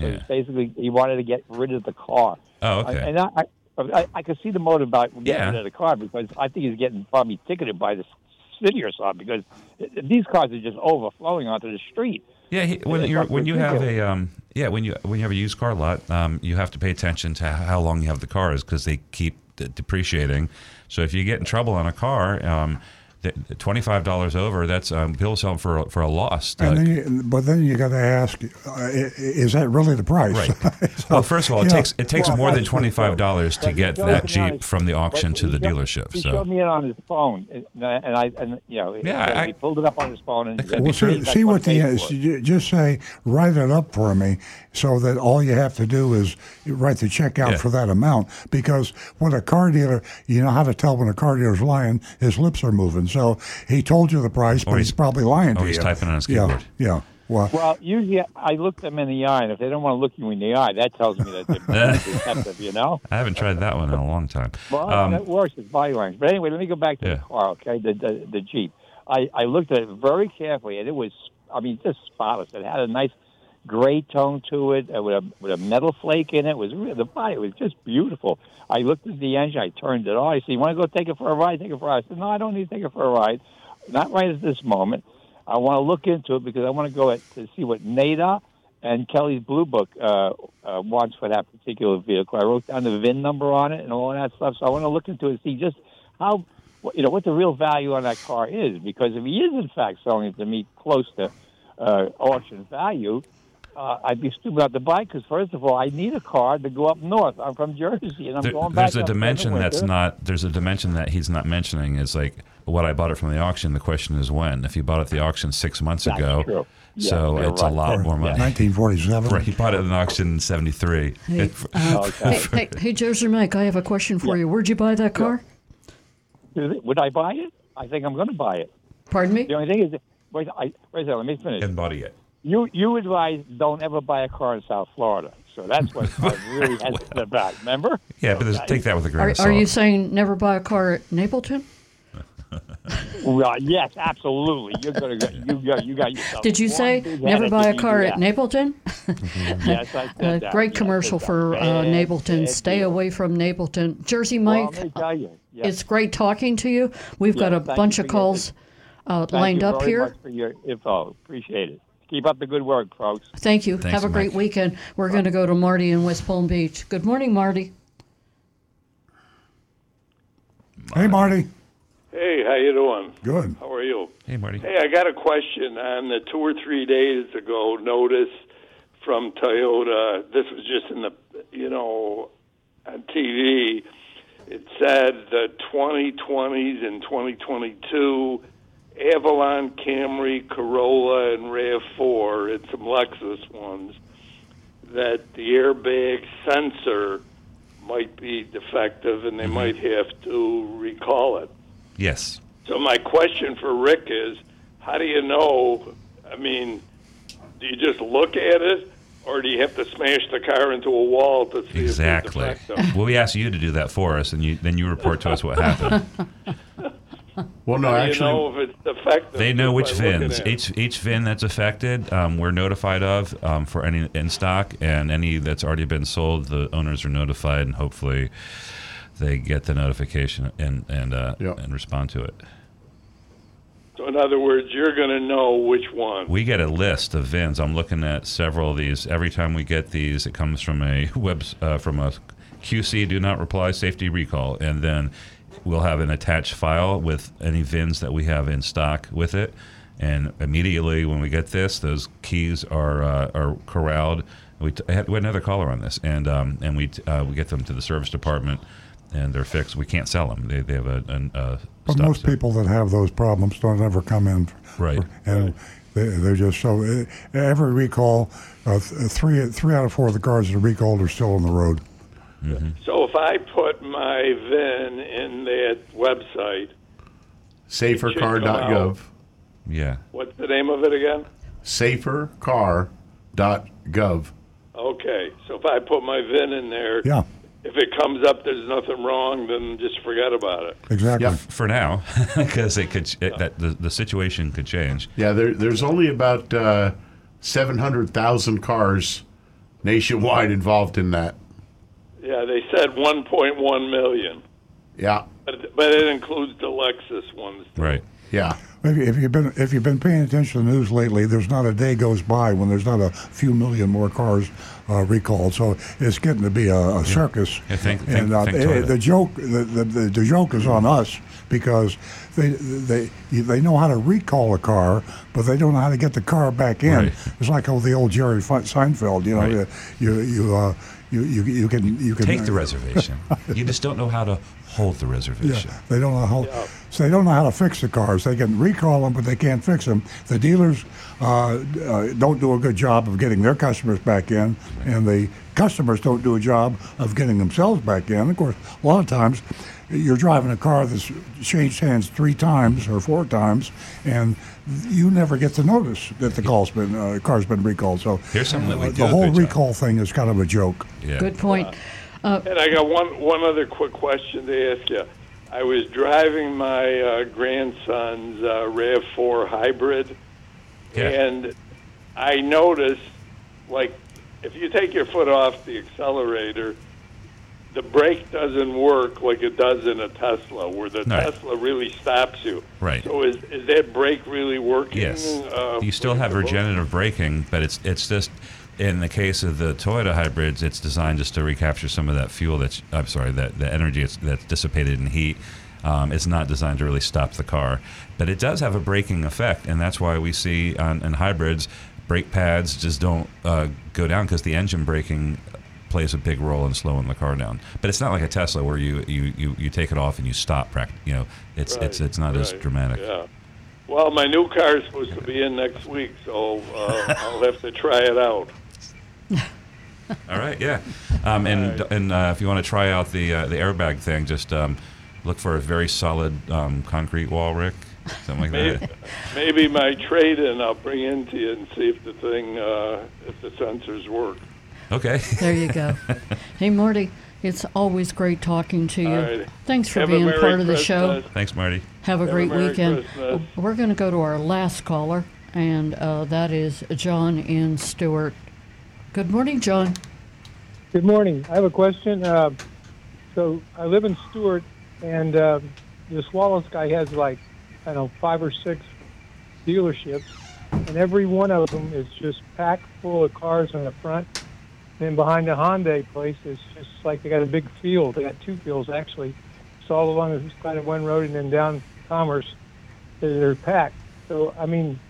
So
Yeah.
basically, he wanted to get rid of the car.
Oh, okay.
And I, I, I, I could see the motive about getting
Yeah.
rid of the car because I think he's getting probably ticketed by the city or something because these cars are just overflowing onto the street.
Yeah, he, when you when you have a um, yeah when you when you have a used car lot, um, you have to pay attention to how long you have the cars because they keep depreciating. So if you get in trouble on a car, um, twenty five dollars over, that's um, people sell them for a- for a loss.
And
Uh,
then you, but then you got to ask, uh, is that really the price?
Right.
So,
well, first of all, it
yeah.
takes it takes
Well,
more than twenty five dollars to get that Jeep
honest,
from the auction to the
showed-
dealership.
He
So
showed me it on his phone, and I and, you know,
Yeah, I-
he pulled it up on his phone and said,
Well, see, see what the
paid
is.
for it."
Just say, write it up for me, so that all you have to do is write the check out
Yeah.
for that amount. Because when a car dealer, you know how to tell when a car dealer's lying, his lips are moving. So he told you the price, but he's,
he's-
probably lying
or
to
he's
you.
typing on his
yeah,
keyboard.
Yeah, Well,
Well, usually I look them in the eye, and if they don't want to look you in the eye, that tells me that they're deceptive. You know.
I haven't tried that one in a long time.
Well,
Um,
that works. It's body language. But anyway, let me go back to
Yeah.
the car, okay? The, the the Jeep. I, I looked at it very carefully, and it was, I mean, just spotless. It had a nice gray tone to it uh, with a with a metal flake in it. it was really, the body was just beautiful. I looked at the engine. I turned it on. I said, "You want to go take it for a ride? Take it for a ride." I said, "No, I don't need to take it for a ride. Not right at this moment. I want to look into it because I want to go at, to see what NADA and Kelley's Blue Book uh, uh, wants for that particular vehicle. I wrote down the VIN number on it and all that stuff. So I want to look into it and see just how, you know, what the real value on that car is. Because if he is in fact selling it to me close to uh, auction value, uh, I'd be stupid not to buy. Because first of all, I need a car to go up north. I'm from Jersey, and I'm
There-
going back.
there's a
up there in the
dimension that's
winter.
not. There's a dimension that he's not mentioning. Is like what I bought it from the auction. The question is when. If you bought it at the auction six months
That's
ago,
true.
So
you're
it's
right.
a lot more money.
1947.
Right, he bought it at an auction in '73.
Hey, uh, hey, hey, hey, Jersey Mike, I have a question for you. Where'd you buy that car?
Would I buy it? I think I'm going to buy it.
Pardon me?
The only thing is, wait, I, wait a second, let me finish.
Haven't bought it yet.
You you advise don't ever buy a car in South Florida. So that's what I was really hesitant about. Remember?
Yeah, but there's- take that with a grain
Are,
of
are you saying never buy a car at Napleton?
Well, yes, absolutely. You're gonna go, you got you got yourself.
Did you say never buy a car at. Napleton?
Yes, I said
Uh,
that.
great
Yes,
commercial
it's
for uh, Napleton. Stay
deal.
away from Napleton. Jersey Mike,
let me tell you. Yes.
it's great talking to you. We've got a bunch of
for your-
calls uh,
Thank
lined
you
up
very
here.
Much for your info. Appreciate it. Keep up the good work, folks.
Thank you.
Thanks,
Have a great
Mike.
weekend. We're going to go to Marty in West Palm Beach. Good morning, Marty.
Hey, Marty.
Hey, how you doing?
Good.
How are you?
Hey, Marty.
Hey, I got a question on the two or three days ago notice from Toyota. This was just in the, you know, on TV. It said the 2020s and 2022 Avalon, Camry, Corolla, and RAV4, and some Lexus ones, that the airbag sensor might be defective and they mm-hmm. might have to recall it.
Yes.
So my question for Rick is, how do you know? I mean, do you just look at it, or do you have to smash the car into a wall to see
Exactly.
if it's
well, we asked you to do that for us, and you then you report to us what happened.
Well, no,
how do
actually,
you know if it's defective?
They know which
just
VINs. Each each VIN that's affected, um, we're notified of um, for any in stock, and any that's already been sold, the owners are notified, and hopefully they get the notification and and uh,
Yep.
and respond to it.
So in other words, you're going to know which one.
We get a list of VINs. I'm looking at several of these. Every time we get these, it comes from a web uh, from a QC do not reply safety recall, and then we'll have an attached file with any VINs that we have in stock with it. And immediately when we get this, those keys are uh, are corralled. We, t- had, we had another caller on this, and um, and we t- uh, we get them to the service department, and they're fixed. We can't sell them. They, they have a, an, a
But
stop
most people that have those problems don't ever come in.
Right.
And they, they're just so. uh, Every recall, uh, th- three three out of four of the cars that are recalled are still on the road.
So if I put my VIN in that website,
Safercar.gov.
Yeah.
what's the name of it again?
Safercar.gov.
Okay, so if I put my VIN in there,
Yeah.
if it comes up there's nothing wrong, then just forget about it.
Exactly.
Yeah, for now, because it could it, that the, the situation could change.
Yeah, there, there's only about uh, 700,000 cars nationwide involved in that.
Yeah, they said 1.1 million,
Yeah.
but but it includes the Lexus ones.
Right.
Yeah.
If, you- if you've been if you've been paying attention to the news lately, there's not a day goes by when there's not a few million more cars uh, recalled. So it's getting to be a, a circus.
Yeah, thank- thank-
and uh,
thank
eh, the joke the, the, the, the joke is on us because they they they know how to recall a car, but they don't know how to get the car back in.
Right.
It's like oh the old Jerry Seinfeld. You know,
Right.
you you uh, you, you you can you can
Take the reservation. you just don't know how to hold the reservation.
Yeah, they don't know how. So they don't know how to fix the cars. They can recall them, but they can't fix them. The dealers uh, uh, don't do a good job of getting their customers back in, and the customers don't do a job of getting themselves back in. Of course, a lot of times you're driving a car that's changed hands three times or four times, and you never get to notice that the call's been uh, car's been recalled. So
Here's something that we
uh,
do
the whole
good job.
recall thing is kind of a joke.
Yeah.
Good point. Uh,
And I got one one other quick question to ask you. I was driving my uh, grandson's uh, Rav Four hybrid,
Yeah.
and I noticed, like, if you take your foot off the accelerator, the brake doesn't work like it does in a Tesla, where the
Right.
Tesla really stops you.
Right.
So is is that brake really working?
Yes.
Uh,
you still have
it's supposed to?
regenerative braking, but it's it's just in the case of the Toyota hybrids, it's designed just to recapture some of that fuel that's I'm sorry that the energy that's, that's dissipated in heat. Um, it's not designed to really stop the car, but it does have a braking effect, and that's why we see on in hybrids brake pads just don't uh, go down because the engine braking plays a big role in slowing the car down. But it's not like a Tesla where you you, you, you take it off and you stop. You know, it's it's it's not as dramatic.
Yeah. Well, my new car is supposed to be in next week, so uh, I'll have to try it out.
All right, yeah, um, and and uh, if you want to try out the uh, the airbag thing, just um, look for a very solid um, concrete wall, Rick, something like
Maybe,
that.
maybe my trade-in I'll bring into you and see if the thing, uh, if the sensors work.
Okay.
There you go. hey, Marty, it's always great talking to you.
All right.
Thanks for
Have
being
Merry
part of the show.
Thanks, Marty.
Have a
Have
great
Merry
weekend.
Christmas.
We're going to go to our last caller, and uh, that is John in Stuart. Good morning, John.
Good morning. I have a question. Uh, so I live in Stuart, and uh, this Wallace guy has like, I don't know, five or six dealerships, and every one of them is just packed full of cars in the front. Then behind the Hyundai place, it's just like they got a big field. They got two fields actually. It's all along the side of one road and then down Commerce. They're packed. So I mean,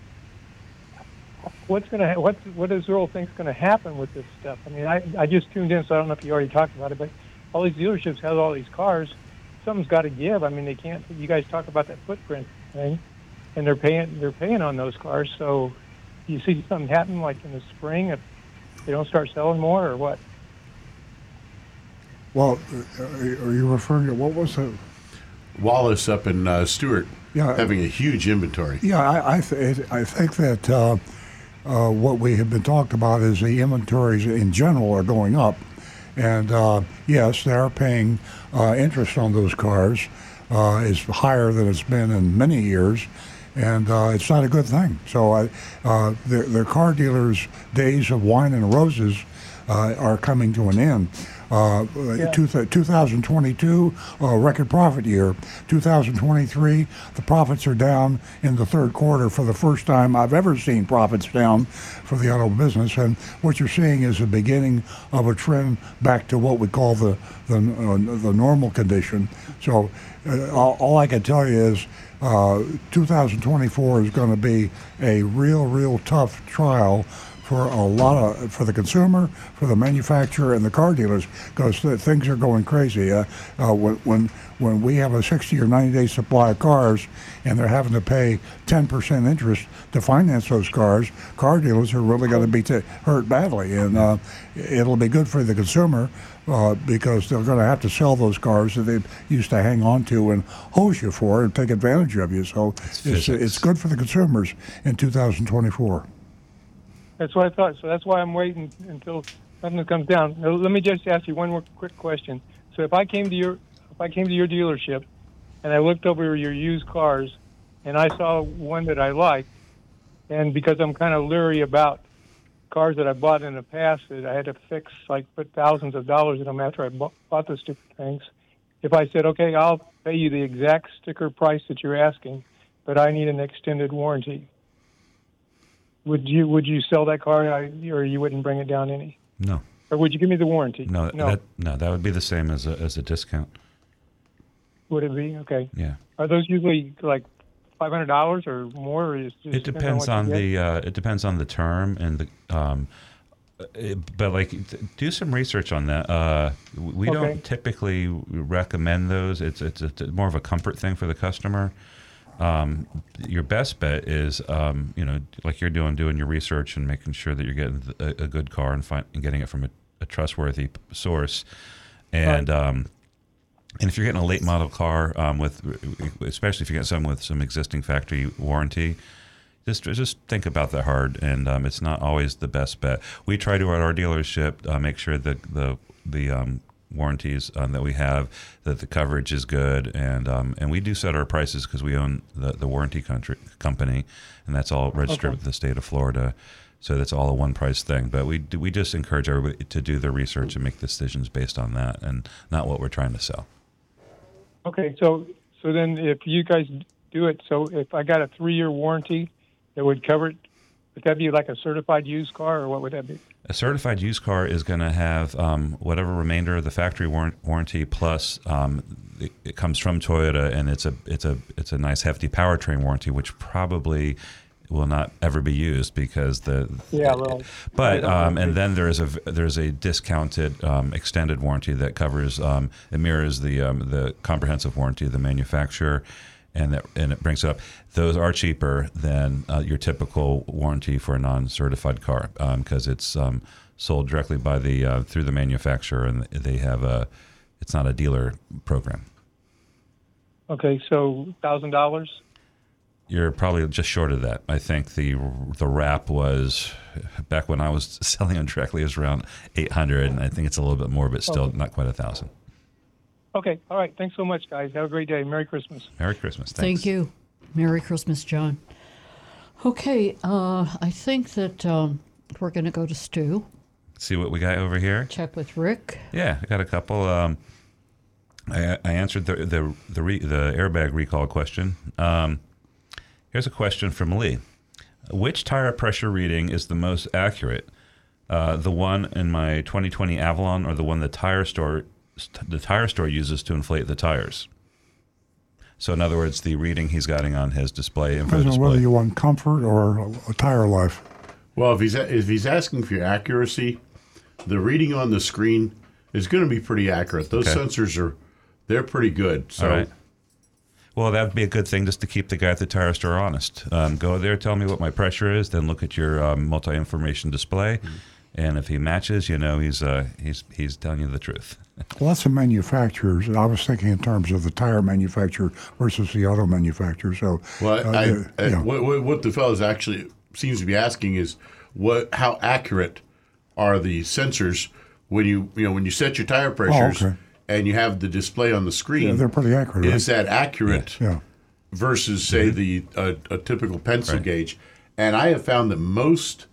what's going to what what does Earl think's going to happen with this stuff? I mean, I I just tuned in, so I don't know if you already talked about it, but all these dealerships have all these cars. Something's got to give. I mean, they can't. You guys talk about that footprint thing, and they're paying they're paying on those cars. So, you see something happen like in the spring if they don't start selling more, or what?
Well, uh, are you referring to what was it?
Wallace up in uh, Stuart
Yeah.
having a huge inventory.
Yeah, I I, th- I think that uh, uh, what we have been talked about is the inventories in general are going up, and uh, yes, they are paying uh, interest on those cars. Uh, is higher than it's been in many years, and uh, it's not a good thing. So, I, uh, the, the car dealers' days of wine and roses uh, are coming to an end. Uh,
Yeah.
two, 2022, uh, record profit year. 2023, the profits are down in the third quarter for the first time I've ever seen profits down for the auto business. And what you're seeing is the beginning of a trend back to what we call the the, uh, the normal condition. So uh, all, all I can tell you is uh, 2024 is going to be a real, real tough trial for a lot of for the consumer, for the manufacturer, and the car dealers because things are going crazy. Uh, uh, when, when when we have a 60 or 90 day supply of cars and they're having to pay 10% interest to finance those cars, car dealers are really going to be t- hurt badly. And uh, it'll be good for the consumer uh, because they're going to have to sell those cars that they used to hang on to and hose you for and take advantage of you. So it's, it's, it's good for the consumers in 2024.
That's what I thought. So that's why I'm waiting until something comes down. Now, let me just ask you one more quick question. So if I came to your if I came to your dealership and I looked over your used cars and I saw one that I liked, and because I'm kind of leery about cars that I bought in the past that I had to fix, like put thousands of dollars in them after I bought, bought those stupid things. If I said, okay, I'll pay you the exact sticker price that you're asking, but I need an extended warranty, would you would you sell that car, or you wouldn't bring it down any?
No.
Or would you give me the warranty?
No,
no,
that, no, that would be the same as a, as a discount.
Would it be okay?
Yeah.
Are those usually like five hundred dollars or more? Or is
it depends on, on the uh, it depends on the term and the. Um, it, but like, do some research on that. Uh, we okay. don't typically recommend those. It's it's, it's more of a comfort thing for the customer. Um, your best bet is, um, you know, like you're doing, doing your research and making sure that you're getting a, a good car and, find, and getting it from a, a trustworthy source. And right. um, and if you're getting a late model car um, with, especially if you get some with some existing factory warranty, just just think about that hard. And um, it's not always the best bet. We try to at our dealership uh, make sure that the the um, warranties um, that we have, that the coverage is good, and um, and we do set our prices because we own the, the warranty country, company, and that's all registered okay. with the state of Florida. So that's all a one price thing. But we we just encourage everybody to do their research and make decisions based on that, and not what we're trying to sell.
Okay, so so then if you guys do it, so if I got a three year warranty that would cover it, would that be like a certified used car, or what would that be?
A certified used car is going to have um, whatever remainder of the factory war- warranty plus um, it, it, comes from Toyota, and it's a it's a it's a nice hefty powertrain warranty, which probably will not ever be used because the
yeah well
but um, and then there's a there's a discounted um, extended warranty that covers um, it mirrors the um, the comprehensive warranty of the manufacturer and that and it brings it up those are cheaper than uh, your typical warranty for a non-certified car because um, it's um, sold directly by the uh, through the manufacturer and they have a it's not a dealer program.
Okay so thousand dollars
you're probably just short of that. I think the the wrap was back when I was selling them directly was around 800, and I think it's a little bit more, but still okay. not quite a thousand.
Okay, all right. Thanks so much, guys. Have a great day. Merry Christmas.
Merry Christmas. Thanks.
Thank you. Merry Christmas, John. Okay, uh, I think that um, we're going to go to Stu.
See what we got over here.
Check with Rick.
Yeah, I got a couple. Um, I, I, answered the the the, re, the airbag recall question. Um, Here's a question from Lee Which tire pressure reading is the most accurate? Uh, the one in my 2020 Avalon or the one the tire store the tire store uses to inflate the tires? So, in other words, the reading he's getting on his display.
Info Depends
display.
whether you want comfort or a tire life.
Well, if he's if he's asking for your accuracy, the reading on the screen is going to be pretty accurate. Those okay. sensors are they're pretty good. So
well, that would be a good thing just to keep the guy at the tire store honest. Um, go there, tell me what my pressure is, then look at your um, multi-information display, mm-hmm. and if he matches, you know he's uh, he's he's telling you the truth.
Lots of manufacturers. I was thinking in terms of the tire manufacturer versus the auto manufacturer. So,
well, uh, I, I, yeah. what, what the fellow actually seems to be asking is what how accurate are the sensors when you you know when you set your tire pressures. Oh, okay and you have the display on the screen.
Yeah, they're pretty accurate.
Is
right?
that accurate?
Yeah.
Versus, say, mm-hmm. the a, a, typical pencil right. gauge, and I have found that most,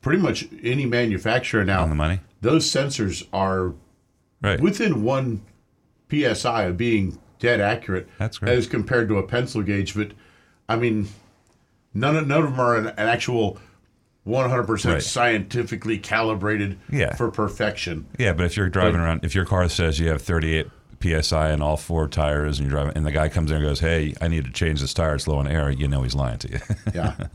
pretty much any manufacturer now,
on the money,
those sensors are
right.
within one psi of being dead accurate.
That's great.
As compared to a pencil gauge, but I mean, none of, none of them are an, an actual 100% right. scientifically calibrated
yeah.
for perfection.
Yeah, but if you're driving but, around, if your car says you have 38 psi on all four tires, and you're driving, and the guy comes in and goes, "Hey, I need to change this tire; it's low on air," you know he's lying to you.
yeah.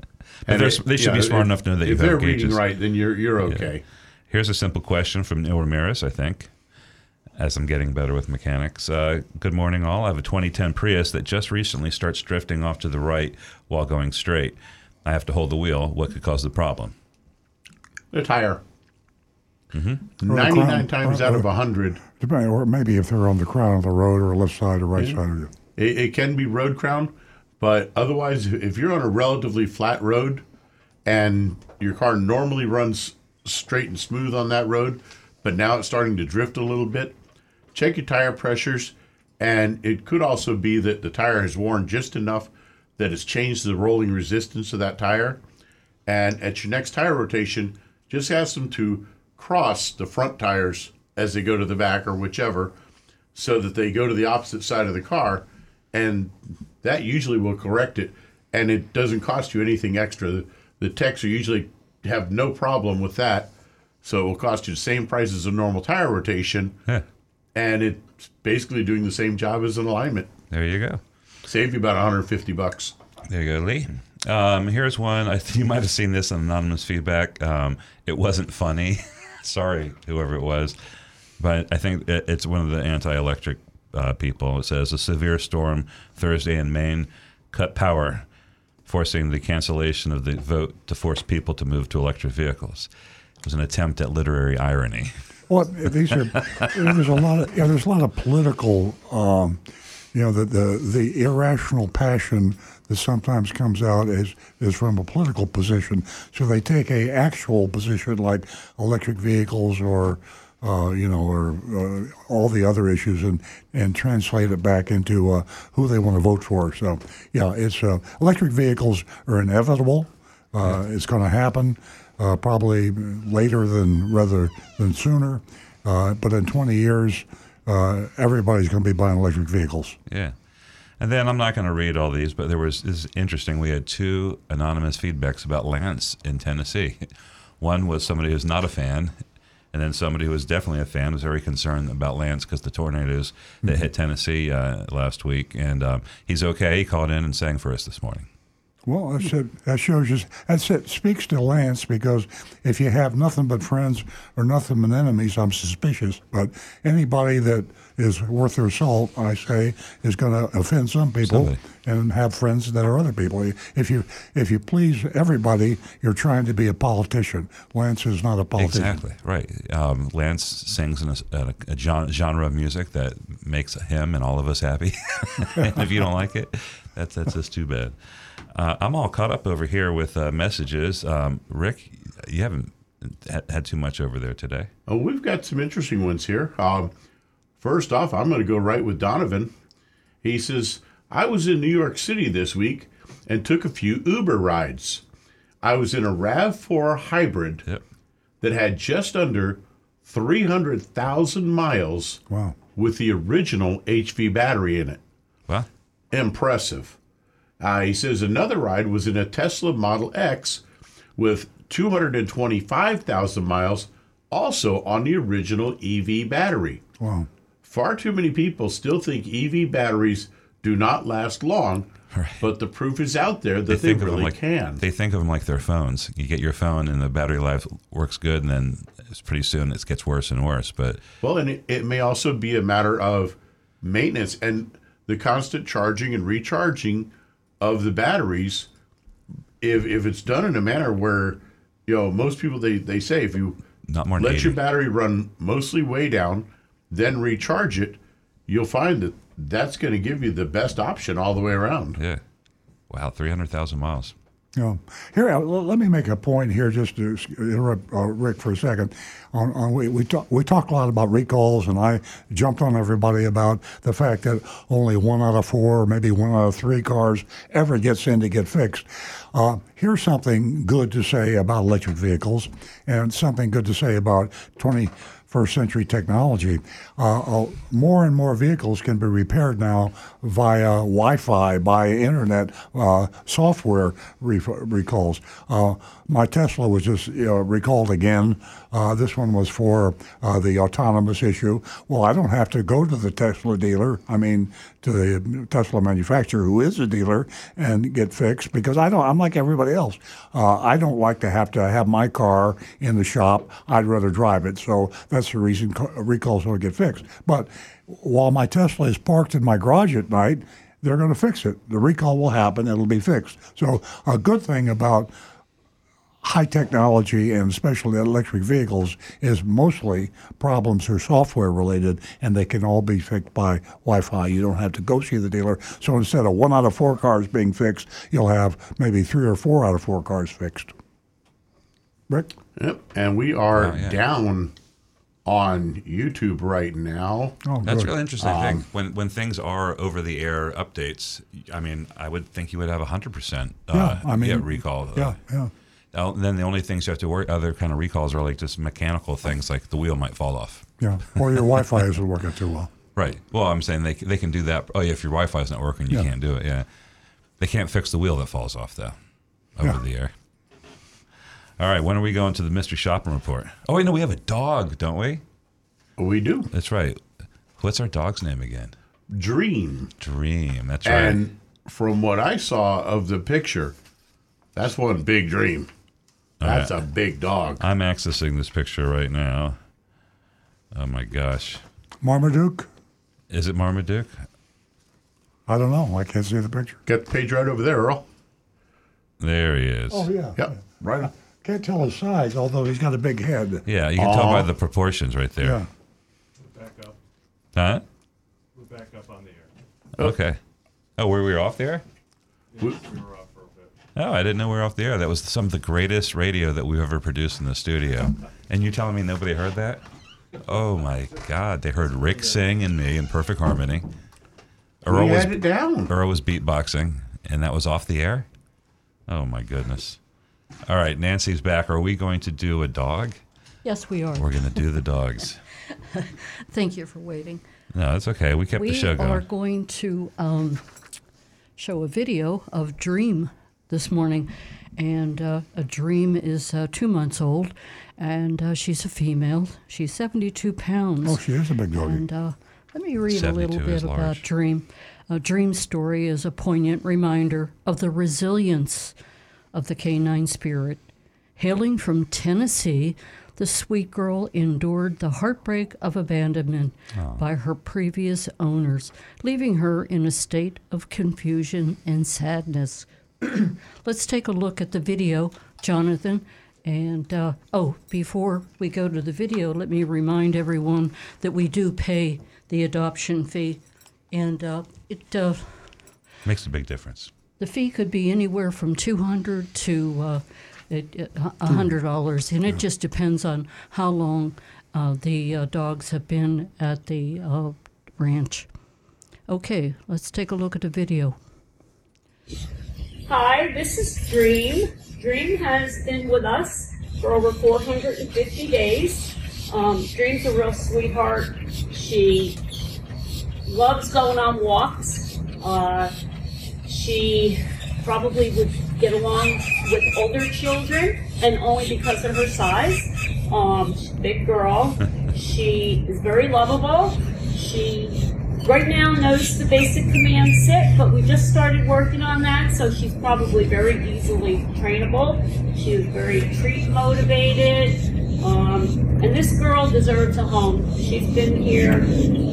But
And it-
they should
yeah,
be smart
if-
enough to know that
if they're reading
gauges.
right, then you're you're okay.
Here's a simple question from Neil Ramirez, I think, as I'm getting better with mechanics. Uh, good morning, all. I have a 2010 Prius that just recently starts drifting off to the right while going straight. I have to hold the wheel. What could cause the problem?
The tire.
Mm-hmm.
Or the
Ninety nine
crown.
times
Or-
out of
or-
hundred,
Depending, or maybe if they're on the crown of the road or left side or right side of you.
it, it can be road crown, but otherwise, if you're on a relatively flat road and your car normally runs straight and smooth on that road, but now it's starting to drift a little bit, check your tire pressures. And it could also be that the tire has worn just enough that has changed the rolling resistance of that tire. And at your next tire rotation, just ask them to cross the front tires as they go to the back or whichever, so that they go to the opposite side of the car. And that usually will correct it. And it doesn't cost you anything extra. The, the techs are usually have no problem with that. So it will cost you the same price as a normal tire rotation. And it's basically doing the same job as an alignment.
There you go.
Save you about 150 bucks.
There you go, Lee. Um, here's one. I think you might have seen this in anonymous feedback. Um, it wasn't funny. Sorry, whoever it was, but I think it, it's one of the anti-electric uh, people. It says a severe storm Thursday in Maine cut power, forcing the cancellation of the vote to force people to move to electric vehicles. It was an attempt at literary irony.
Well, these are there's a lot of yeah, there's a lot of political, um, you know, the, the the irrational passion that sometimes comes out is is from a political position. So they take a actual position like electric vehicles or. Uh, you know, or uh, all the other issues, and, and translate it back into uh, who they want to vote for. So, yeah, it's uh, electric vehicles are inevitable. Uh, It's going to happen uh, probably later than rather than sooner. Uh, but in 20 years, uh, everybody's going to be buying electric vehicles.
Yeah. And then I'm not going to read all these, but there was this is interesting. We had two anonymous feedbacks about Lance in Tennessee. One was somebody who's not a fan, and then somebody who was definitely a fan was very concerned about Lance because the tornadoes that hit Tennessee uh, last week. And um, he's okay. He called in and sang for us this morning.
Well, that's it. that shows you. That's it. Speaks to Lance because if you have nothing but friends or nothing but enemies, I'm suspicious. But anybody that is worth their salt, I say, is going to offend some people
Somebody.
and have friends that are other people. If you if you please everybody, you're trying to be a politician. Lance is not a politician.
Exactly right. Um, Lance sings in a, a, a genre of music that makes him and all of us happy. and if you don't like it, that's that's just too bad. Uh, I'm all caught up over here with uh, messages. Um, Rick, you haven't had, had too much over there today.
Oh, we've got some interesting ones here. Um, first off, I'm going to go right with Donovan. He says, I was in New York City this week and took a few Uber rides. I was in a RAV4 hybrid that had just under 300,000 miles
wow.
with the original HV battery in it.
Wow.
Impressive. Uh, he says another ride was in a Tesla Model X with 225,000 miles, also on the original EV battery.
Wow.
Far too many people still think EV batteries do not last long, but the proof is out there that they,
of them
really
like
can.
They think of them like their phones. You get your phone, and the battery life works good, and then it's pretty soon it gets worse and worse. But
Well, and it, it may also be a matter of maintenance and the constant charging and recharging of the batteries. If if it's done in a manner where, you know, most people they, they say if you
not more
let
80.
your battery run mostly way down, then recharge it, you'll find that that's going to give you the best option all the way around.
Yeah. Wow, 300,000 miles.
Know, here, uh, let me make a point here, just to interrupt uh, Rick for a second. On, on we we talk we talk a lot about recalls, and I jumped on everybody about the fact that only one out of four, or maybe one out of three cars ever gets in to get fixed. Uh, here's something good to say about electric vehicles, and something good to say about first century technology. Uh, uh, more and more vehicles can be repaired now via Wi-Fi, by internet uh, software re- recalls. My Tesla was just you know, recalled again. Uh, this one was for uh, the autonomous issue. Well, I don't have to go to the Tesla dealer. I mean, to the Tesla manufacturer, who is a dealer, and get fixed because I don't. I'm like everybody else. Uh, I don't like to have to have my car in the shop. I'd rather drive it. So that's the reason ca- recalls don't get fixed. But while my Tesla is parked in my garage at night, they're going to fix it. The recall will happen. It'll be fixed. So a good thing about high technology and especially electric vehicles is mostly problems are software related and they can all be fixed by Wi-Fi. You don't have to go see the dealer. So instead of one out of four cars being fixed, you'll have maybe three or four out of four cars fixed. Rick?
Yep. And we are
Oh, yeah.
down on YouTube right now.
Oh,
That's really interesting.
Um,
thing. When when things are over the air updates, I mean, I would think you would have hundred percent uh,
Yeah, I mean,
get recall.
Yeah, yeah.
Now, then the only things you have to worry other kind of recalls are like just mechanical things, like the wheel might fall off.
Yeah. Or your Wi-Fi isn't working too well.
Right. Well, I'm saying they they can do that. Oh yeah, if your Wi-Fi is not working, you
Yeah.
can't do it. Yeah. They can't fix the wheel that falls off though, over
Yeah.
the air. All right. When are we going to the mystery shopping report? Oh wait, no, we have a dog, don't we?
We do.
That's right. What's our dog's name again?
Dream.
Dream. That's right.
And from what I saw of the picture, that's one big dream. That's a big dog.
I'm accessing this picture right now. Oh my gosh.
Marmaduke?
Is it Marmaduke?
I don't know. I can't see the picture.
Get the page right over there, Earl.
There he is.
Oh yeah.
Yep. Right.
Can't tell his size, although he's got a big head.
Yeah, you can tell by the proportions right there.
Yeah.
Back up.
Huh?
We're back up on the air.
Okay. Oh, were we off the air?
Yeah, we were off for a bit.
Oh, I didn't know we were off the air. That was some of the greatest radio that we've ever produced in the studio. And you telling me nobody heard that? Oh my God! They heard Rick sing and me in perfect harmony.
We
was
had it down.
Earl was beatboxing, and that was off the air. Oh my goodness! All right, Nancy's back. Are we going to do a dog?
Yes, we are.
We're going to do the dogs.
Thank you for waiting.
No, it's okay. We kept
we
the show going.
We are going to um, show a video of Dream this morning. And uh, a Dream is uh, two months old, and uh, she's a female. She's 72 pounds.
Oh, she is a big doggy.
And uh, let me read a little bit about
large.
Dream. A Dream story is a poignant reminder of the resilience of the canine spirit. Hailing from Tennessee, the sweet girl endured the heartbreak of abandonment by her previous owners, leaving her in a state of confusion and sadness. Let's take a look at the video, Jonathan. And uh, oh, before we go to the video, let me remind everyone that we do pay the adoption fee, and uh, it uh,
Makes a big difference.
the fee could be anywhere from two hundred to uh, it- it- a hundred dollars, and it just depends on how long uh, the uh, dogs have been at the uh, ranch. Okay, let's take a look at the video.
Hi, this is Dream. Dream has been with us for over 450 days. Um, Dream's a real sweetheart. She loves going on walks. Uh, she probably would get along with older children, and only because of her size. Um, big girl. She is very lovable. She right now knows the basic command sit, but we just started working on that, so she's probably very easily trainable. She is very treat motivated. Um, and this girl deserves a home. She's been here,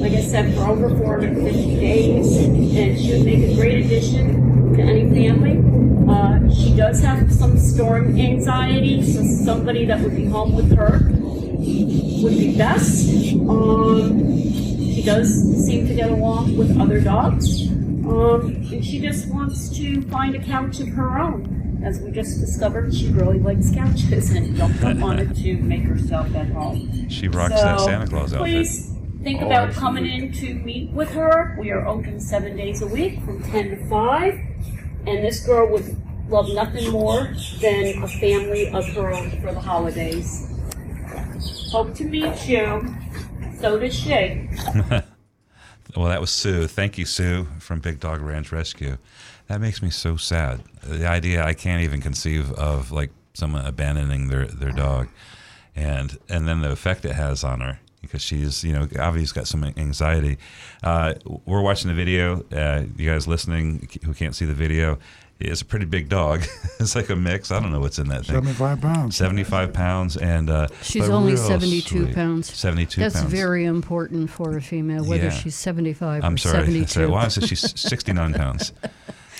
like I said, for over 450 days, and she would make a great addition to any family. Uh, she does have some storm anxiety, so somebody that would be home with her would be best. Um, she does seem to get along with other dogs. Um, and she just wants to find a couch of her own. As we just discovered, she really likes couches and don't wanted to make herself at home.
She rocks that Santa Claus outfit.
Please think about coming in to meet with her. We are open seven days a week from 10 to 5. And this girl would love nothing more than a family of her own for the holidays. Hope to meet you. So does she.
Well, that was Sue. Thank you, Sue, from Big Dog Ranch Rescue. That makes me so sad. The idea I can't even conceive of like someone abandoning their, their dog, and and then the effect it has on her because she's you know obviously got some anxiety. Uh, we're watching the video. Uh, you guys listening who can't see the video, it's a pretty big dog. it's like a mix. I don't know what's in that thing.
75 pounds.
75 pounds, and uh,
She's only 72
sweet.
pounds.
72
That's
pounds.
very important for a female, whether
Yeah.
she's 75
I'm
or
sorry.
72.
sorry. Well, I said she's 69 pounds.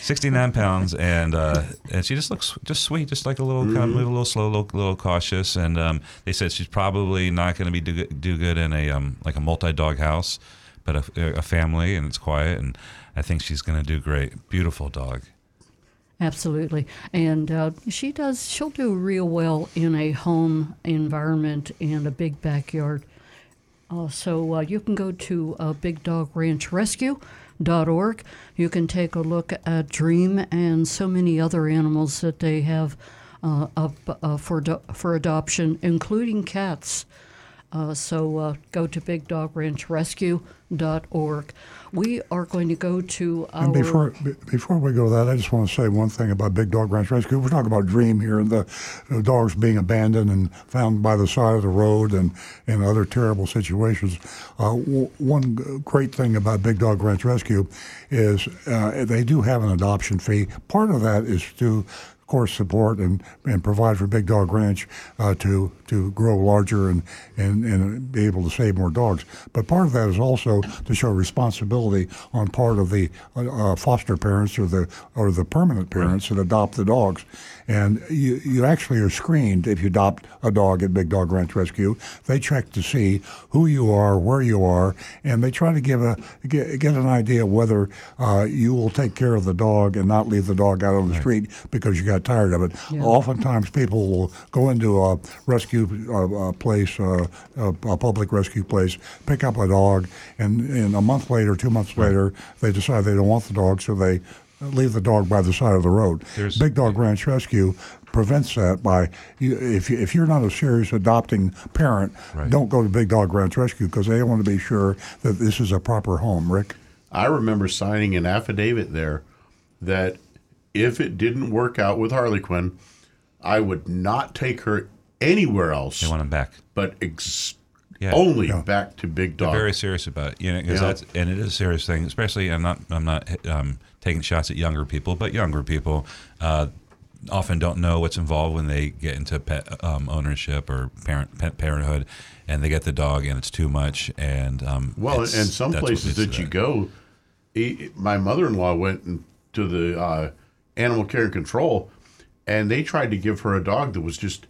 69 pounds, and uh, and she just looks just sweet, just like a little kind of move a little slow, a little, little cautious. And um, they said she's probably not going to be do, good- do good in a um, like a multi dog house, but a, a family, and it's quiet. And I think she's going to do great. Beautiful dog.
Absolutely. And uh, she does, she'll do real well in a home environment and a big backyard. Uh, so uh, you can go to uh, bigdogranchrescue.org. You can take a look at Dream and so many other animals that they have uh, up uh, for, do- for adoption, including cats. Uh, so uh, go to bigdogranchrescue.org. We are going to go to our.
And before be- before we go to that, I just want to say one thing about Big Dog Ranch Rescue. We're talking about Dream here and the, the dogs being abandoned and found by the side of the road and, and other terrible situations. Uh, w- one great thing about Big Dog Ranch Rescue is uh, they do have an adoption fee. Part of that is to of course, support and, and provide for Big Dog Ranch uh, to to grow larger and, and, and be able to save more dogs. But part of that is also to show responsibility on part of the uh, uh, foster parents or the or the permanent parents that adopt the dogs. And you, you actually are screened if you adopt a dog at Big Dog Ranch Rescue. They check to see who you are, where you are, and they try to give a get, get an idea whether uh, you will take care of the dog and not leave the dog out on the street because you got tired of it.
Yeah.
Oftentimes, people will go into a rescue uh, uh, place, uh, a, a public rescue place, pick up a dog, and, and a month later, two months later, they decide they don't want the dog, so they leave the dog by the side of the road.
There's-
Big Dog Ranch Rescue prevents that by if if you're not a serious adopting parent, don't go to Big Dog Ranch Rescue because they want to be sure that this is a proper home. Rick.
I remember signing an affidavit there that if it didn't work out with Harley Quinn, I would not take her anywhere else. They
want him back,
but ex-
Yeah.
only
Yeah.
back to Big
They're
Dog.
very serious about it, you know, because
Yeah.
that's and it is a serious thing. Especially, I'm not I'm not um, taking shots at younger people, but younger people uh, often don't know what's involved when they get into pet um, ownership or parent pet parenthood, and they get the dog and it's too much. And um,
Well, and some places
leads
that
to
you go, e- my mother-in-law went to the uh, animal care and control, and they tried to give her a dog that was just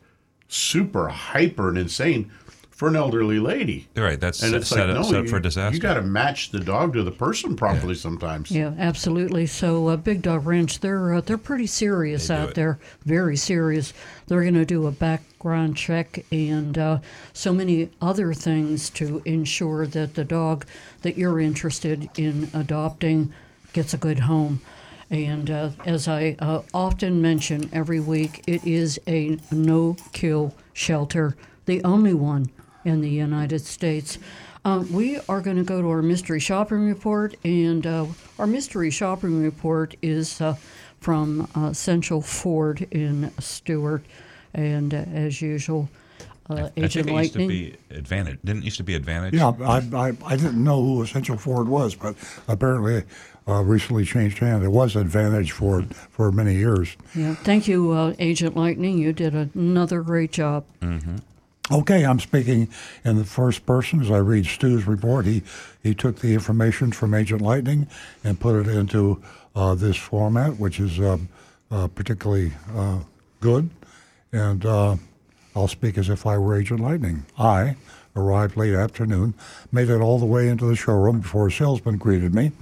super hyper and insane for an elderly lady.
Right, that's
and it's
set
like
up-
no,
set up for disaster.
You got to match the dog to the person properly sometimes.
Yeah, absolutely. So, uh, Big Dog Ranch, they're uh, they're pretty serious out there, very serious. They're going to do a background check and uh, so many other things to ensure that the dog that you're interested in adopting gets a good home. And uh, as I uh, often mention every week, it is a no-kill shelter, the only one in the United States. Um, we are going to go to our mystery shopping report, and uh, our mystery shopping report is uh, from uh, Essential Ford in Stuart, and uh, as usual, uh,
I
Agent
think it used to
Lightning.
be Advantage. Didn't it used to be Advantage.
Yeah, I, I, I didn't know who Essential Ford was, but apparently uh, recently changed hands. It was an Advantage Ford for many years.
Yeah, thank you, uh, Agent Lightning. You did another great job.
Mm-hmm.
Okay, I'm speaking in the first person as I read Stu's report. He he took the information from Agent Lightning and put it into uh, this format, which is uh, uh, particularly uh, good. And uh, I'll speak as if I were Agent Lightning. I arrived late afternoon, made it all the way into the showroom before a salesman greeted me.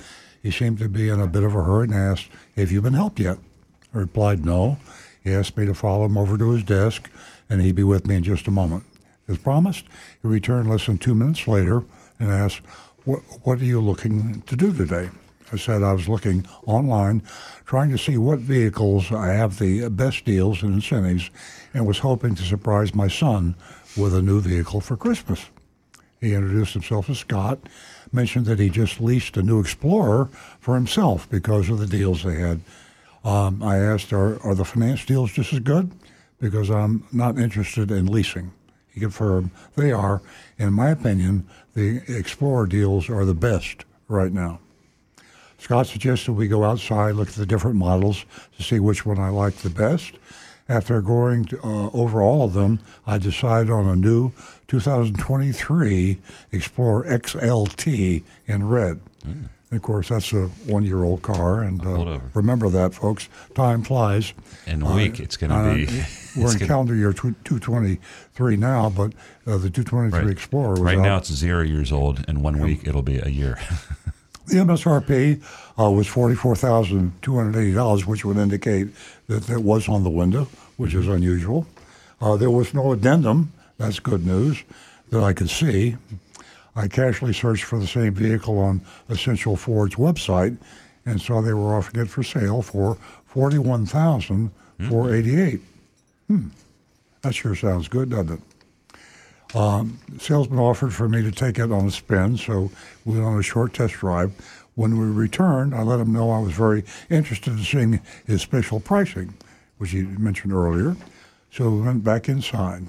He seemed to be in a bit of a hurry and asked, "Have you been helped yet?" I replied, "No." He asked me to follow him over to his desk, and he'd be with me in just a moment. As promised, he returned less than two minutes later and asked, what, what are you looking to do today? I said I was looking online, trying to see what vehicles I have the best deals and incentives, and was hoping to surprise my son with a new vehicle for Christmas. He introduced himself as Scott, mentioned that he just leased a new Explorer for himself because of the deals they had. Um, I asked, are, are the finance deals just as good? Because I'm not interested in leasing. He confirmed they are. In my opinion, the Explorer deals are the best right now. Scott suggested we go outside, look at the different models to see which one I like the best. After going to, uh, over all of them, I decided on a new 2023 Explorer XLT in red. And of course, that's a one-year-old car, and uh, remember that, folks. Time flies.
In a week, it's gonna be-
We're in
gonna-
calendar year tw- 223 now, but uh, the 223
Right.
Explorer was
Right
out.
now, it's zero years old. In one week, it'll be a year.
The MSRP uh, was forty-four thousand two hundred eighty dollars, which would indicate that it was on the window, which is unusual. Uh, there was no addendum. That's good news that I could see. I casually searched for the same vehicle on Essential Ford's website and saw they were offering it for sale for forty-one thousand four eighty-eight. Hmm, that sure sounds good, doesn't it? Um, salesman offered for me to take it on a spin, so we went on a short test drive. When we returned, I let him know I was very interested in seeing his special pricing, which he mentioned earlier. So we went back inside.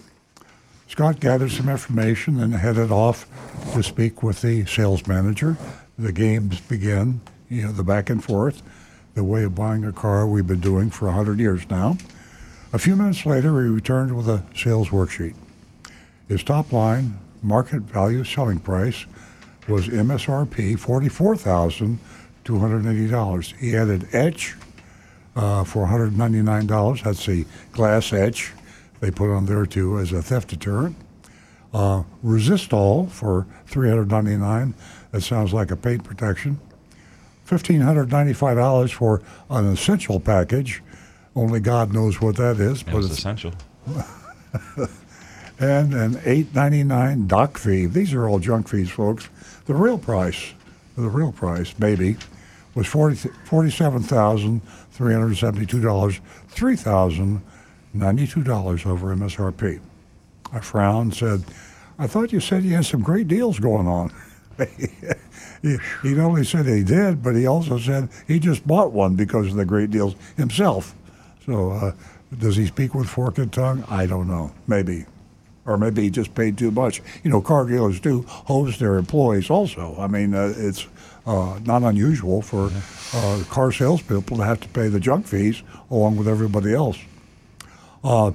Scott gathered some information and headed off to speak with the sales manager. The games begin, you know, the back and forth, the way of buying a car we've been doing for 100 years now. A few minutes later, he returned with a sales worksheet. His top line market value selling price was MSRP $44,280. He added etch uh, for $199. That's the glass etch they put on there too as a theft deterrent. Uh, Resistol for $399. That sounds like a paint protection. $1,595 for an essential package. Only God knows what that is,
It
but it's
essential.
and an eight ninety nine doc fee. These are all junk fees, folks. The real price, the real price, maybe, was forty forty seven thousand three hundred seventy two dollars, three thousand ninety two dollars over MSRP. I frowned, and said, "I thought you said you had some great deals going on." he, he not only said he did, but he also said he just bought one because of the great deals himself. So, uh, does he speak with fork and tongue? I don't know. Maybe. Or maybe he just paid too much. You know, car dealers do hose their employees also. I mean, uh, it's uh, not unusual for uh, car salespeople to have to pay the junk fees along with everybody else. Uh,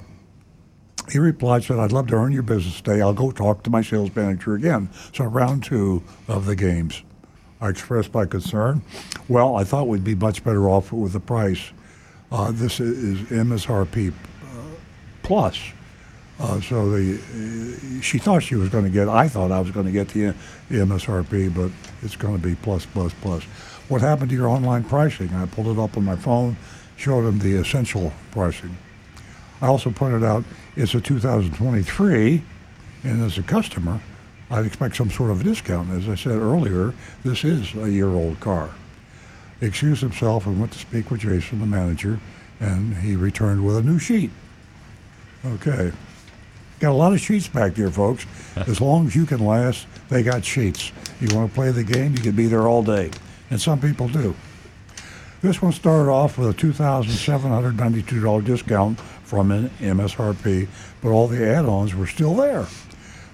he replied, said, I'd love to earn your business today. I'll go talk to my sales manager again. So, round two of the games. I expressed my concern. Well, I thought we'd be much better off with the price. Uh, this is MSRP uh, plus. Uh, so the uh, she thought she was going to get. I thought I was going to get the, the MSRP, but it's going to be plus plus plus. What happened to your online pricing? I pulled it up on my phone, showed him the essential pricing. I also pointed out it's a 2023, and as a customer, I'd expect some sort of discount. As I said earlier, this is a year-old car. He excused himself and went to speak with Jason, the manager, and he returned with a new sheet. Okay. Got a lot of sheets back there, folks. As long as you can last, they got sheets. You want to play the game, you can be there all day. And some people do. This one started off with a $2,792 discount from an MSRP, but all the add-ons were still there.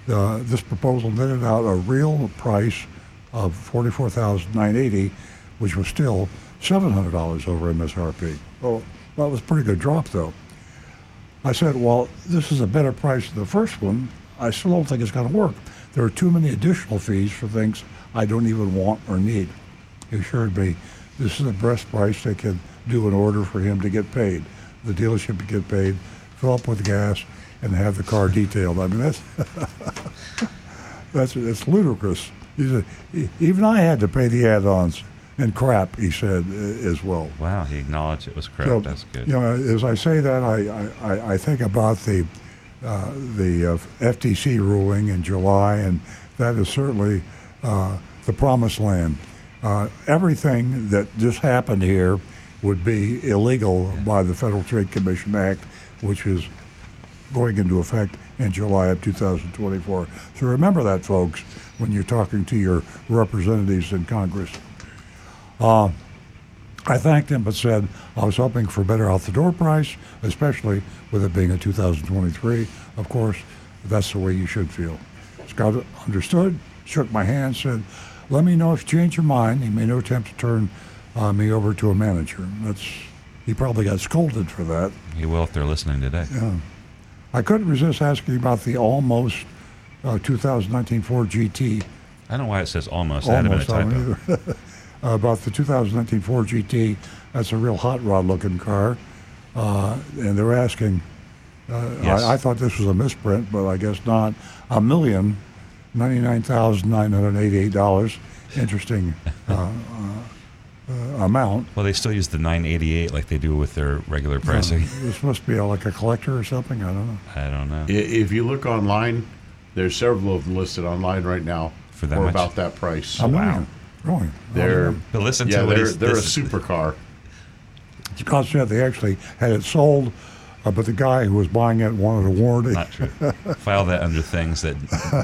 This proposal netted out a real price of 44,980, which was still $700 over MSRP. Well, that was a pretty good drop, though. I said, well, this is a better price than the first one. I still don't think it's going to work. There are too many additional fees for things I don't even want or need. He assured me this is the best price they can do in order for him to get paid. The dealership to get paid, fill up with gas, and have the car detailed. I mean, that's that's that's ludicrous. Said, "E- even I had to pay the add-ons and crap. He said uh, as well.
Wow, he acknowledged it was crap.
So,
That's good.
You know, as I say that, I, I, I think about the uh, the uh, FTC ruling in July, and that is certainly uh, the promised land. Uh, everything that just happened here would be illegal by the Federal Trade Commission Act, which is going into effect in July of 2024. So remember that, folks, when you're talking to your representatives in Congress. Uh, I thanked him but said I was hoping for better out the door price, especially with it being a 2023. Of course, that's the way you should feel. Scott understood, shook my hand, said, Let me know if you change your mind. He made no attempt to turn uh, me over to a manager. That's He probably got scolded for that.
He will if they're listening today.
Yeah. I couldn't resist asking about the almost uh, 2019 Ford GT.
I don't know why it says almost. That
Almost,
been
I
a typo.
either. about the 2019 Ford GT. That's a real hot rod looking car. Uh, and they're asking, uh,
Yes.
I, I thought this was a misprint, but I guess not. A million ninety-nine thousand nine hundred eighty-eight dollars. Interesting uh, uh, amount.
Well, they still use the 988 like they do with their regular pricing.
Uh, this must be like a collector or something. I don't know.
I don't know.
If you look online, there's several of them listed online right now
For that
for about that price.
A million. Really?
They're
But listen
yeah,
to what
they're, they're a
this-
supercar.
Scott said they actually had it sold, uh, but the guy who was buying it wanted a warranty.
Not true. File that under things that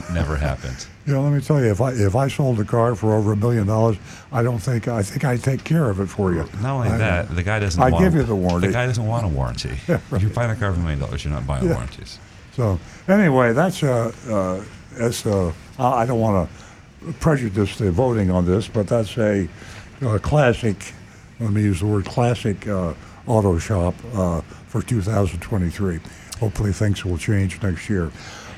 never happened.
You know, let me tell you, if I if I sold a car for over a million dollars, I don't think I think I'd take care of it for you.
Not only
I-
that, the guy doesn't. Want,
give you the warranty.
The guy doesn't want a warranty. if you're buying a car for a million dollars, you're not buying
Yeah.
warranties.
So anyway, that's uh, uh, that's uh, I I don't want to prejudice the voting on this, but that's a, uh classic. Let me use the word classic uh, auto shop uh, for 2023. Hopefully, things will change next year.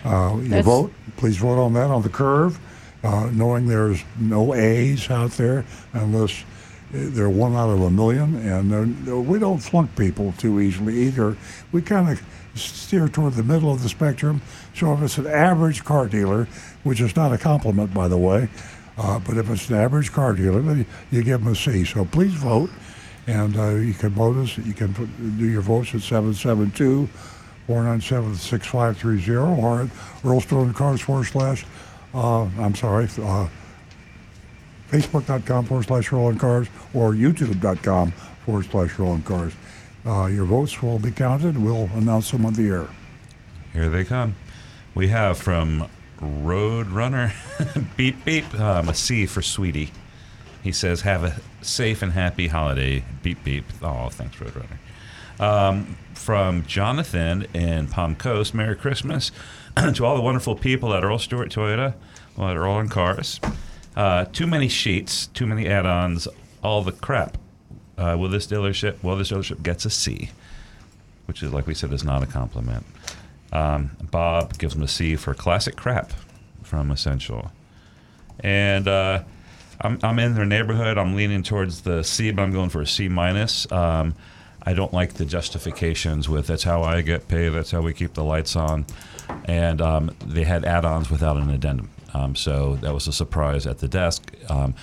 Uh, you
That's-
vote. Please vote on that on the curve, uh, knowing there's no A's out there unless they're one out of a million, and we don't flunk people too easily either. We kind of steer toward the middle of the spectrum. So if it's an average car dealer, which is not a compliment, by the way, uh, but if it's an average car dealer, then you give them a C. So please vote, and uh, you can vote us. You can put, do your votes at 772 497 6530 or at Earl Cars forward slash, uh, I'm sorry, uh, facebook.com forward slash rolling cars or youtube.com forward slash rolling cars. Uh, your votes will be counted. We'll announce them on the air.
Here they come. We have from Roadrunner, beep beep, um, a C for Sweetie. He says, "Have a safe and happy holiday." Beep beep. Oh, thanks, Roadrunner. Um, from Jonathan in Palm Coast, Merry Christmas to all the wonderful people at Earl Stewart Toyota, well, at Earl and Cars. Uh, too many sheets, too many add-ons, all the crap. Uh, will this dealership? Well, this dealership gets a C, which is like we said is not a compliment. Um, Bob gives him a C for classic crap from Essential, and uh, I'm, I'm in their neighborhood. I'm leaning towards the C, but I'm going for a C minus. Um, I don't like the justifications with that's how I get paid. That's how we keep the lights on, and um, they had add-ons without an addendum. Um, so that was a surprise at the desk. Um,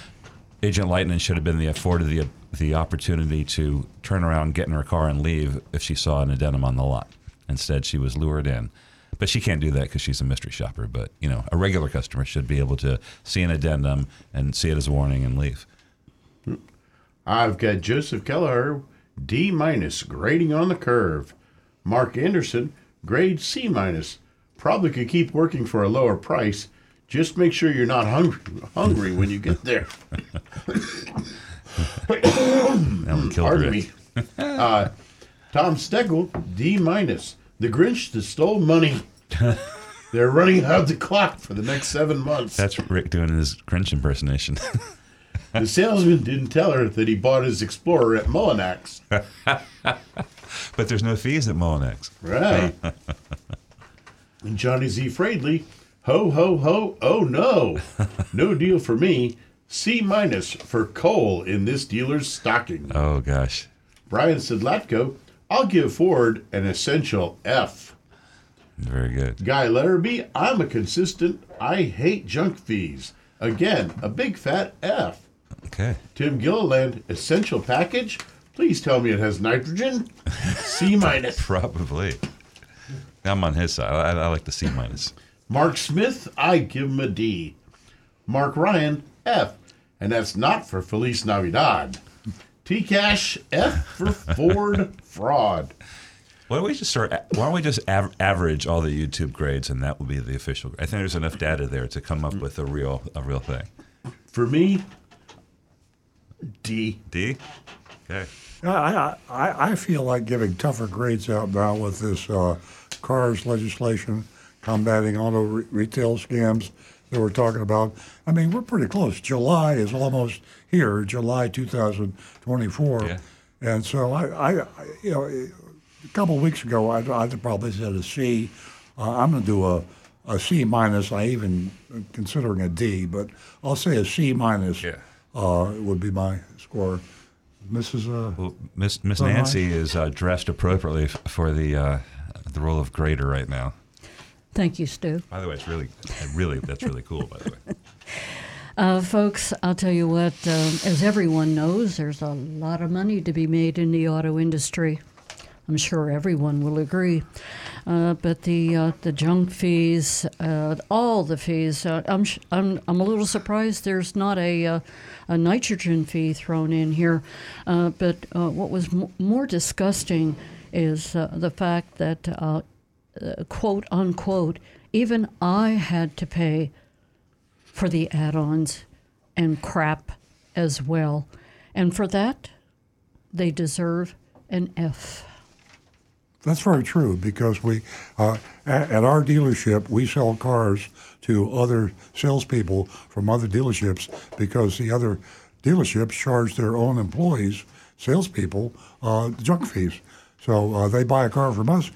Agent Lightning should have been the afforded the the opportunity to turn around, get in her car, and leave if she saw an addendum on the lot. Instead, she was lured in. But she can't do that because she's a mystery shopper. But you know, a regular customer should be able to see an addendum and see it as a warning and leave.
I've got Joseph Kelleher, D minus, grading on the curve. Mark Anderson, grade C minus. Probably could keep working for a lower price. Just make sure you're not hungry hungry when you get there.
That would kill
Pardon me. Uh, Tom Steckel, D minus. The Grinch that stole money. They're running out the clock for the next seven months.
That's Rick doing his Grinch impersonation.
The salesman didn't tell her that he bought his Explorer at Mullinax.
but there's no fees at Mullinax.
Right. and Johnny Z. Fradley, ho, ho, ho, oh no. No deal for me. C minus for coal in this dealer's stocking.
Oh gosh.
Brian Sidlatko, I'll give Ford an essential F.
Very good.
Guy Larrabee, I'm a consistent, I hate junk fees. Again, a big fat F.
Okay.
Tim Gilliland, essential package. Please tell me it has nitrogen. C minus.
Probably. I'm on his side. I, I like the C minus.
Mark Smith, I give him a D. Mark Ryan, F. And that's not for Feliz Navidad. T Cash, F for Ford fraud.
Why don't we just start? Why don't we just av- average all the YouTube grades, and that will be the official? I think there's enough data there to come up with a real a real thing.
For me, D.
D. Okay.
I, I, I feel like giving tougher grades out now with this uh, CARS legislation combating auto re- retail scams that we're talking about. I mean, we're pretty close. July is almost here, July 2024.
Yeah.
And so I, I, I you know, a couple of weeks ago, I, I probably said a C. Uh, I'm going to do a, a C minus. I even considering a D, but I'll say a C minus uh, would be my score. Mrs. Uh,
Well, Miss Miss
Very
Nancy is uh, dressed appropriately f- for the uh, the role of grader right now.
Thank you, Stu.
By the way, it's really, really that's really cool. By the way.
Uh, folks, I'll tell you what, um, as everyone knows, there's a lot of money to be made in the auto industry. I'm sure everyone will agree. Uh, but the uh, the junk fees, uh, all the fees, uh, I'm, sh- I'm I'm a little surprised there's not a uh, a nitrogen fee thrown in here. Uh, but what was m- more disgusting is the fact that quote unquote even I had to pay for the add-ons and crap as well, and for that they deserve an F.
That's very true because we, uh, at, at our dealership, we sell cars to other salespeople from other dealerships because the other dealerships charge their own employees, salespeople, uh, junk fees. So uh, they buy a car from us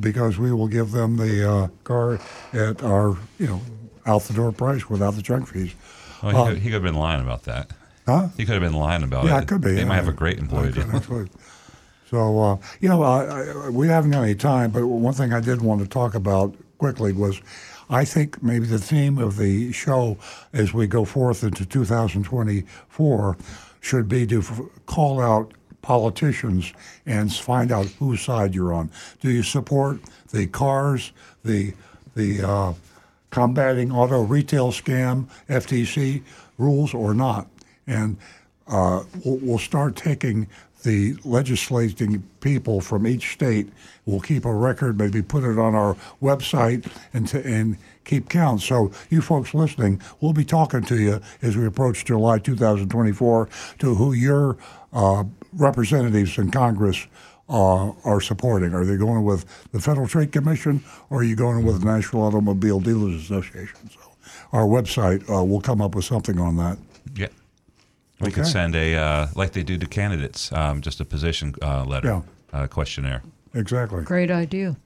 because we will give them the uh, car at our, you know, out the door price without the junk fees.
Well, he,
Uh,
could, he could have been lying about that.
Huh?
He could have been lying about
Yeah,
it.
it could be.
They might have a great employee
So, uh, you know, I, I, we haven't got any time, but one thing I did want to talk about quickly was I think maybe the theme of the show as we go forth into 2024 should be to f- call out politicians and find out whose side you're on. Do you support the CARS, the the uh, combating auto retail scam FTC rules or not? And uh, we'll, we'll start taking the legislating people from each state. We'll keep a record, maybe put it on our website, and to, and keep count. So you folks listening, we'll be talking to you as we approach July 2024 to who your uh, representatives in Congress uh, are supporting. Are they going with the Federal Trade Commission or are you going with the National Automobile Dealers Association? So our website uh, will come up with something on that.
Yeah. We could send a uh, like they do to candidates, um, just a position uh, letter, uh, questionnaire.
Exactly.
Great idea.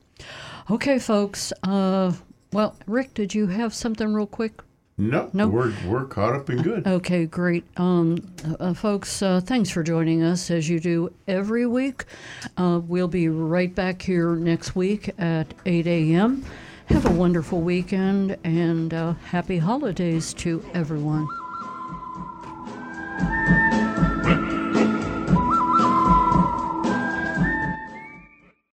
Okay, folks. Uh, well, Rick, did you have something real quick?
No,
No.
we're we're caught up and good.
Okay, great. Um, uh, folks, uh, thanks for joining us as you do every week. Uh, we'll be right back here next week at 8 a.m. Have a wonderful weekend and uh, happy holidays to everyone. Thank you.